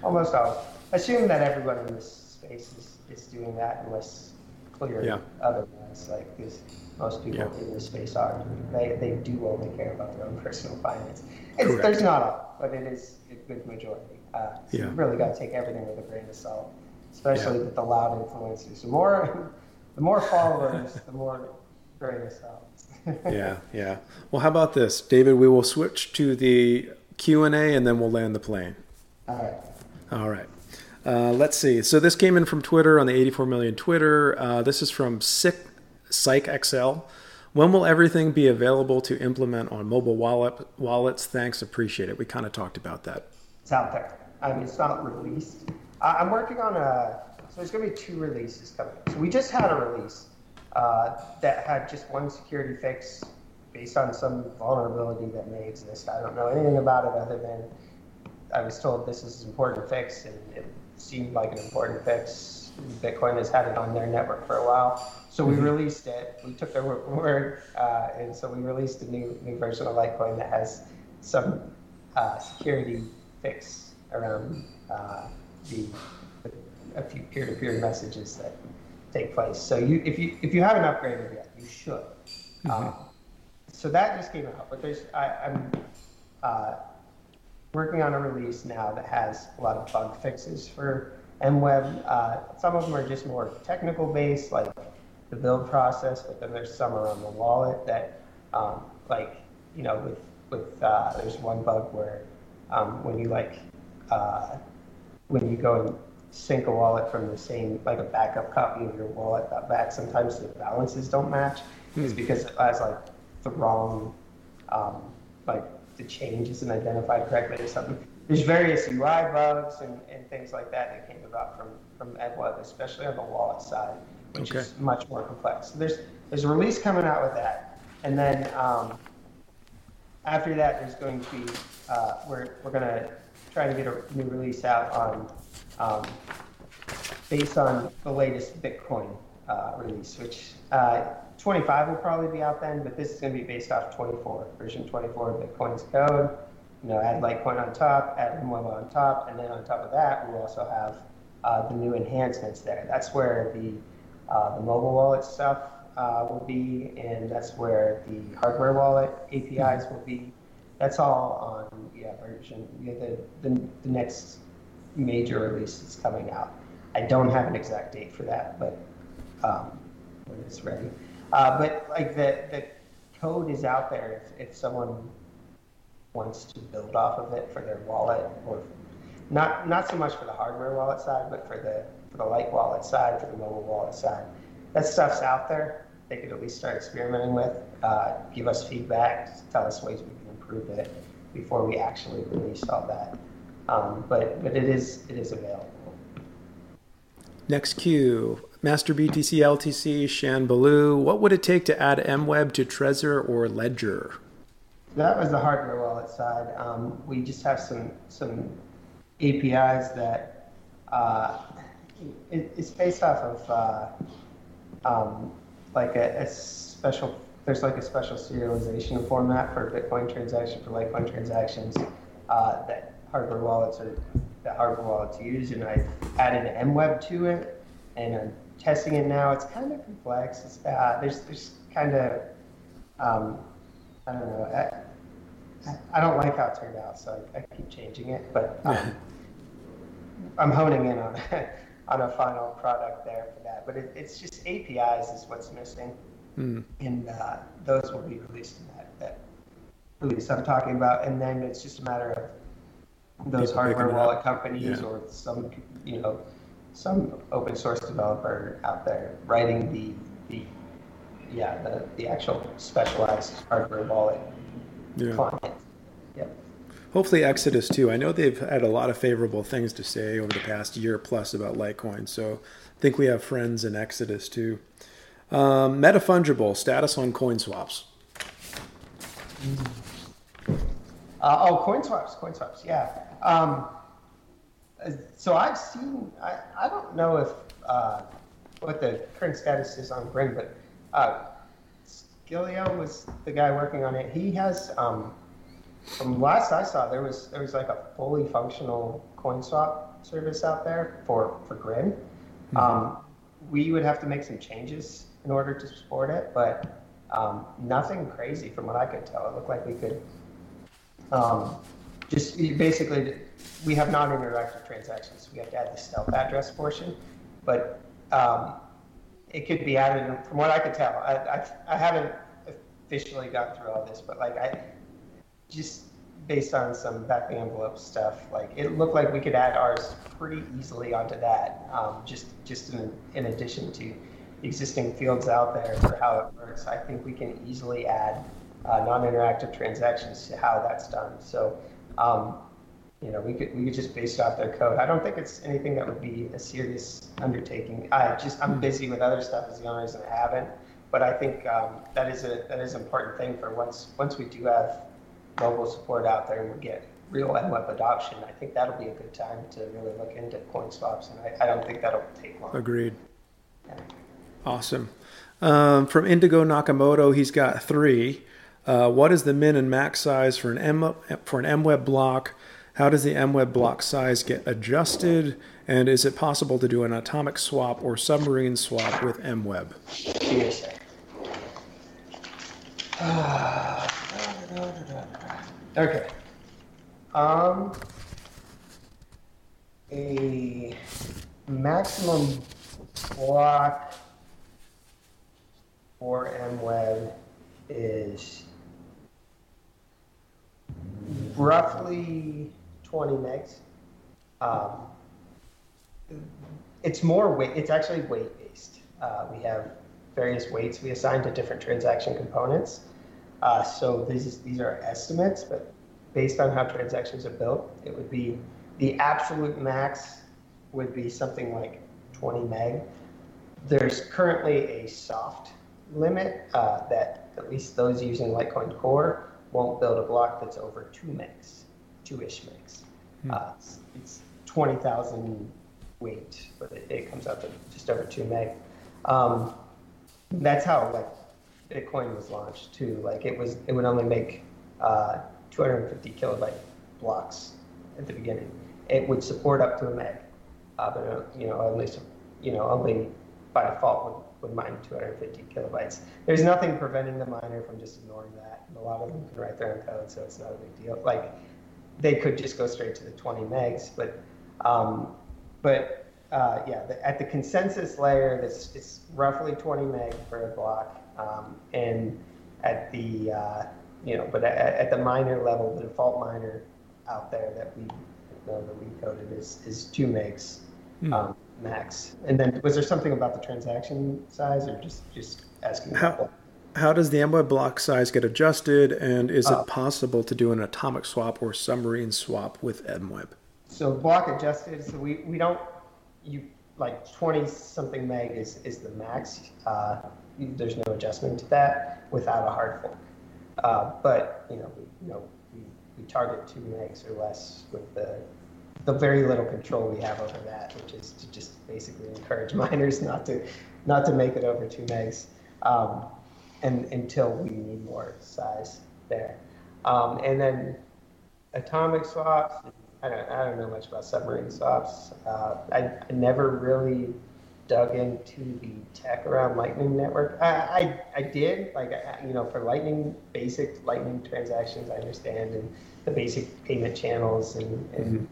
Almost always. Assume that everyone in this space is, is doing that unless clear Yeah. otherwise. Like because most people Yeah. in this space are. They they do only care about their own (laughs) personal finance. It's, there's not all, but it is a good majority. Uh, so Yeah. You really got to take everything with a grain of salt, especially with the loud influencers. The more (laughs) the more followers, the more grain of salt. (laughs) yeah, yeah. Well, how about this, David? We will switch to the Q and A, and then we'll land the plane. All right. All right. Uh, let's see. So this came in from Twitter on the 84 million Twitter. Uh, this is from Sick Psych XL. When will everything be available to implement on mobile wallet wallets? Thanks, appreciate it. We kind of talked about that. It's out there. I mean, it's not released. I- I'm working on a. So there's going to be two releases coming. So we just had a release uh, that had just one security fix based on some vulnerability that may exist. I don't know anything about it other than I was told this is an important fix, and it seemed like an important fix. Bitcoin has had it on their network for a while, so we released it. We took their wo- word, uh, and so we released a new new version of Litecoin that has some uh, security fix around uh, the a few peer-to-peer messages that take place. So you, if you if you haven't upgraded yet, you should. Um, so that just came out, but there's I, I'm uh, working on a release now that has a lot of bug fixes for MWeb. Uh, some of them are just more technical based, like the build process, but then there's some around the wallet that, um, like, you know, with with uh, there's one bug where um, when you like uh, when you go and sync a wallet from the same like a backup copy of your wallet got back, sometimes the balances don't match. It's because it has like the wrong um, like the change isn't identified correctly or something. There's various UI bugs and, and things like that that came about from from MWeb, especially on the wallet side, which Okay. is much more complex. So there's there's a release coming out with that, and then um, after that, there's going to be uh, we're we're gonna try to get a new release out on um, based on the latest Bitcoin uh, release, which uh, 25 will probably be out then, but this is going to be based off 24, version 24 of Bitcoin's code. You know, add Litecoin on top, add MWeb on top, and then on top of that, we'll also have uh, the new enhancements there. That's where the uh, the mobile wallet stuff uh, will be, and that's where the hardware wallet APIs will be. That's all on yeah version yeah, the, the the next major release that's coming out. I don't have an exact date for that, but um, when it's ready. Uh, but like the the code is out there if, if someone wants to build off of it for their wallet or not not so much for the hardware wallet side, but for the for the light wallet side, for the mobile wallet side. That stuff's out there. They could at least start experimenting with. Uh, give us feedback. Tell us ways we can improve it before we actually release all that. Um, but but it is it is available. Next Q, Master BTC LTC Shan. What would it take to add MWeb to Trezor or Ledger? That was the hardware wallet side. Um, we just have some some APIs that uh, it, it's based off of uh, um, like a, a special. There's like a special serialization format for Bitcoin transaction for Litecoin transactions uh, that hardware wallets are that hardware wallets use, and I added an MWeb to it, and I'm testing it now. It's kind of complex. It's, uh, there's there's kind of um, I don't know. I, I don't like how it turned out, so I, I keep changing it. But um, (laughs) I'm honing in on (laughs) on a final product there for that. But it, it's just APIs is what's missing, Hmm. and uh, those will be released in that, that release I'm talking about. And then it's just a matter of those People hardware it up. wallet companies Yeah. or some you know some open source developer out there writing the the yeah the, the actual specialized hardware wallet Yeah. client. Yep. Hopefully Exodus too. I know they've had a lot of favorable things to say over the past year plus about Litecoin. So I think we have friends in Exodus too. Um, Metafungible status on coin swaps. Uh, oh, coin swaps, coin swaps, yeah. Um, so I've seen, I, I don't know if uh, what the current status is on Grin, but Uh, Gilio was the guy working on it. He has, um, from last I saw, there was there was like a fully functional CoinSwap service out there for for Grin. Mm-hmm. Um, we would have to make some changes in order to support it, but um, nothing crazy from what I could tell. It looked like we could um, just basically we have non-interactive transactions. We have to add the stealth address portion, but um, it could be added. From what I could tell, I, I, I haven't officially got through all this, but like I just based on some back the envelope stuff, like it looked like we could add ours pretty easily onto that. Um, just just in, in addition to existing fields out there for how it works, I think we can easily add uh, non-interactive transactions to how that's done. So. Um, you know, we could we could just base it off their code. I don't think it's anything that would be a serious undertaking. I just I'm busy with other stuff as the only reason I haven't. But I think um, that is a that is an important thing for once once we do have mobile support out there and we get real MWeb adoption. I think that'll be a good time to really look into coin swaps, and I, I don't think that'll take long. Agreed. Yeah. Awesome. Um, from Indigo Nakamoto, he's got three. Uh, what is the min and max size for an M for an MWeb block? How does the MWeb block size get adjusted? And is it possible to do an atomic swap or submarine swap with MWeb? (sighs) okay. Um, a maximum block for MWeb is roughly 20 megs. Um, it's more weight, it's actually weight based. Uh, we have various weights we assign to different transaction components. Uh, so these, these are estimates, but based on how transactions are built, it would be the absolute max would be something like 20 meg. There's currently a soft limit uh, that at least those using Litecoin Core won't build a block that's over two megs, two-ish megs. Hmm. Uh, it's, it's 20,000 weight, but it, it, comes out to just over two meg. Um, that's how like Bitcoin was launched too. Like it was, it would only make uh, 250 kilobyte blocks at the beginning. It would support up to a meg, uh, but uh, you know only you know only by default would, would mine 250 kilobytes. There's nothing preventing the miner from just ignoring that. And a lot of them can write their own code, so it's not a big deal. Like they could just go straight to the 20 megs, but um, but uh, yeah, the, at the consensus layer, it's, it's roughly 20 meg for a block, um, and at the uh, you know, but at, at, the miner level, the default miner out there that we know that we coded is is two megs mm. um, max. And then was there something about the transaction size, or just just asking? How, how does the MWeb block size get adjusted, and is it uh, possible to do an atomic swap or submarine swap with MWeb? So block adjusted. So we, we don't you like 20 something meg is is the max. Uh, there's no adjustment to that without a hard fork. Uh, but you know we you know we, we target two megs or less with the the very little control we have over that, which is to just basically encourage (laughs) miners not to not to make it over two megs. Um, and until we need more size there. Um, and then atomic swaps, I don't, I don't know much about submarine swaps. Uh, I, I, never really dug into the tech around Lightning Network. I, I, I did, like, you know, for Lightning, basic Lightning transactions, I understand, and the basic payment channels, and, and mm-hmm.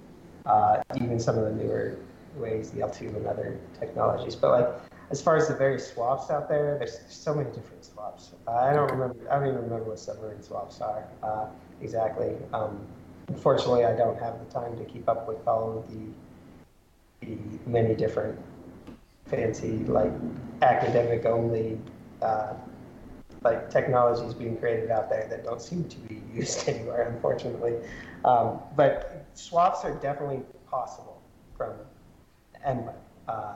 uh, even some of the newer ways, the L2 and other technologies. But, like, as far as the various swaps out there, there's, there's so many different swaps. I don't remember. I don't even remember what submarine swaps are uh, exactly. Um, unfortunately, I don't have the time to keep up with all the, the many different fancy, like academic only, uh, like technologies being created out there that don't seem to be (laughs) used anywhere, unfortunately. Um, but swaps are definitely possible from and uh,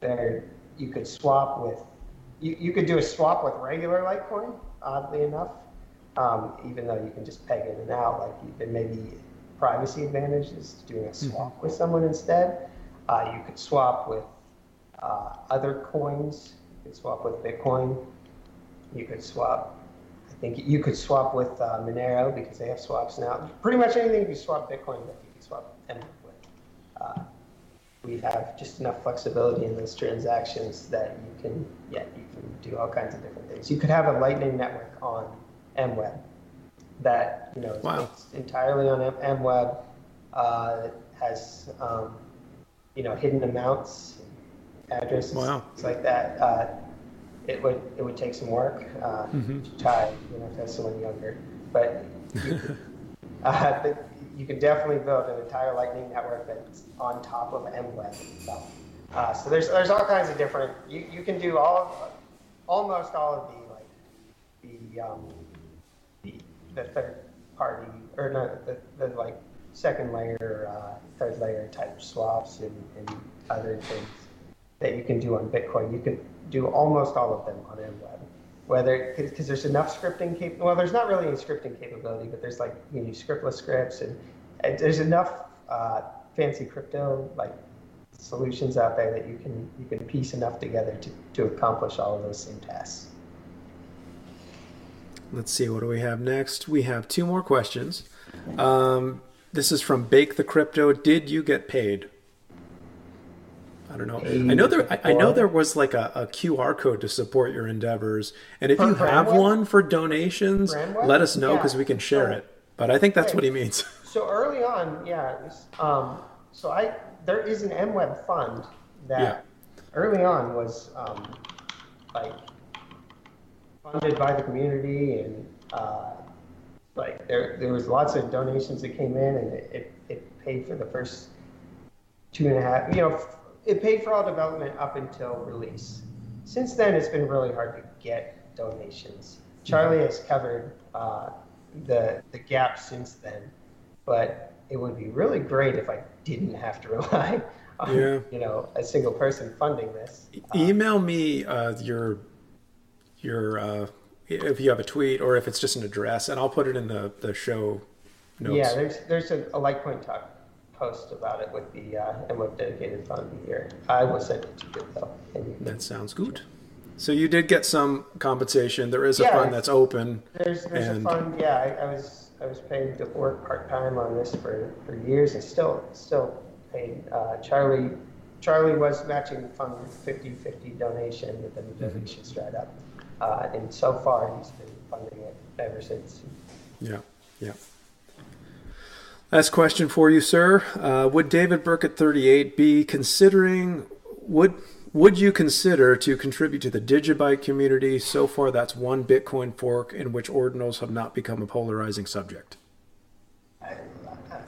they're you could swap with, you, you could do a swap with regular Litecoin, oddly enough, um, even though you can just peg in and out. Like there may be privacy advantages to doing a mm-hmm. swap mm-hmm. with someone instead. Uh, you could swap with uh, other coins. You could swap with Bitcoin. you could swap. I think you could swap with uh, Monero because they have swaps now. Pretty much anything you can swap Bitcoin with, you can swap with. Uh, we have just enough flexibility in those transactions that you can, yeah, you can do all kinds of different things. You could have a Lightning network on MWeb that you know is Wow. based entirely on M- MWeb. Uh, has um, you know hidden amounts, addresses, Wow. things like that. Uh, it would it would take some work uh, Mhm. to try, you know, to have someone younger, but you (laughs) uh, but you could definitely build an entire Lightning network that's on top of MWeb itself. Uh, so there's there's all kinds of different. You, you can do all of, almost all of the like the um, the, the third party or not the, the like second layer, uh, third layer type swaps and, and other things that you can do on Bitcoin. You can do almost all of them on MWeb. Whether because there's enough scripting cap well, there's not really any scripting capability, but there's like you use scriptless scripts and, and there's enough uh, fancy crypto like solutions out there that you can you can piece enough together to, to accomplish all of those same tasks. Let's see, what do we have next? We have two more questions. Um, this is from Bake the Crypto. Did you get paid? I don't know. I know there. I, I know there was like a, a QR code to support your endeavors, and if For you have one for donations, Brandweb? let us know Yeah. because we can share So- it. But I think that's Right. what he means. So early on, yeah. Um, so I there is an MWeb fund that Yeah. early on was um, like funded by the community and uh, like there there was lots of donations that came in and it, it, it paid for the first two and a half you know f- it paid for all development up until release since then it's been really hard to get donations charlie has covered uh, the the gap since then but it would be really great if i didn't have to (laughs) rely on Yeah. you know a single person funding this Uh, Email me uh, your your uh, if you have a tweet or if it's just an address, and I'll put it in the the show notes. Yeah, there's there's a, a Litecoin talk post about it with the uh, MWeb dedicated fund here. I will send it to you though. And you can- That sounds good. So you did get some compensation. There is a Yeah. fund that's open. There's there's And- a fund. Yeah, I, I was I was paid to work part time on this for, for years and still still paid. Uh, Charlie Charlie was matching the fund with 50-50 donation, then the donations dried up. Uh, and so far he's been funding it ever since. Yeah, yeah. Last question for you, sir. Uh, would David Burkett 38 be considering would would you consider to contribute to the Digibyte community? So far, that's one Bitcoin fork in which ordinals have not become a polarizing subject.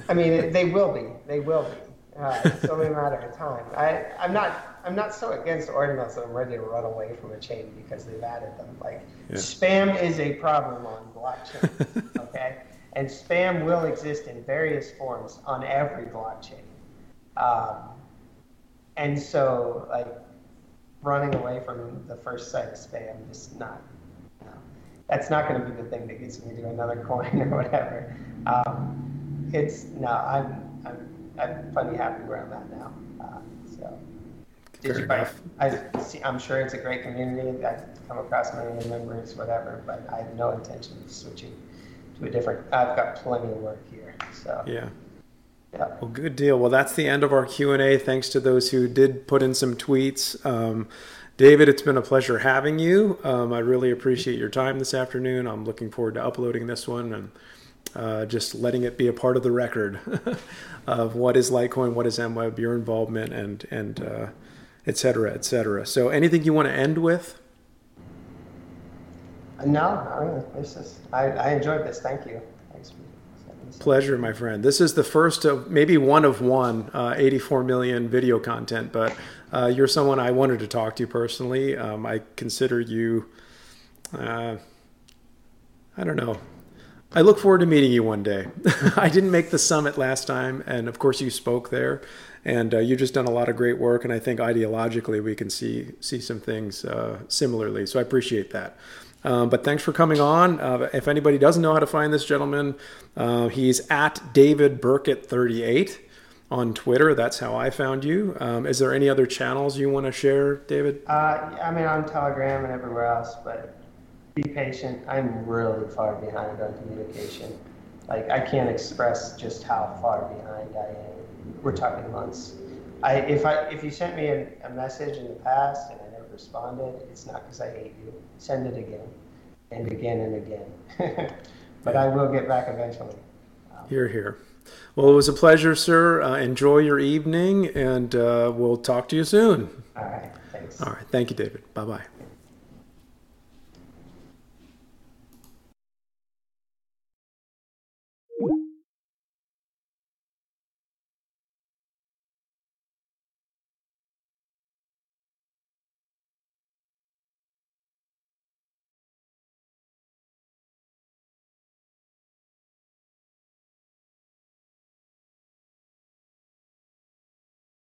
I mean, they will be. They will be. Uh, it's only a matter of time. I, I'm not. I'm not so against ordinals that I'm ready to run away from a chain because they've added them. Like Yeah. spam is a problem on blockchain. (laughs) okay, and spam will exist in various forms on every blockchain. Um, and so, like running away from the first sight of spam, just not. No, that's not going to be the thing that gets me to another (laughs) coin or whatever. Um, it's no, I'm I'm I'm plenty happy where I'm at now. Uh, so, enough. I see, I'm sure it's a great community. I've come across many new members, whatever, but I have no intention of switching to a different. I've got plenty of work here, so Yeah. Yeah. Well, good deal. Well, that's the end of our Q and A. Thanks to those who did put in some tweets. Um, David, it's been a pleasure having you. Um, I really appreciate your time this afternoon. I'm looking forward to uploading this one and uh, just letting it be a part of the record (laughs) of what is Litecoin, what is MWeb, your involvement, and and uh, et cetera, et cetera. So, anything you want to end with? No, I mean, this is. I, I enjoyed this. Thank you. Thanks for setting this up. Pleasure, my friend. This is the first of maybe one of one, uh, 84 million video content, but uh, you're someone I wanted to talk to personally. Um, I consider you, uh, I don't know. I look forward to meeting you one day. (laughs) I didn't make the summit last time, and of course, you spoke there, and uh, you've just done a lot of great work. And I think ideologically, we can see see some things uh, similarly. So I appreciate that. Um, but thanks for coming on. Uh, if anybody doesn't know how to find this gentleman, uh, he's at David Burkett 38 on Twitter. That's how I found you. Um, is there any other channels you want to share, David? Uh, I mean, on Telegram and everywhere else, but be patient. I'm really far behind on communication. Like I can't express just how far behind I am. We're talking months. I if I if you sent me a, a message in the past and I never responded, it's not because I hate you. Send it again, and again and again. (laughs) but I will get back eventually. Um, here, here. Well, it was a pleasure, sir. Uh, enjoy your evening, and uh, we'll talk to you soon. All right. Thanks. All right. Thank you, David. Bye bye.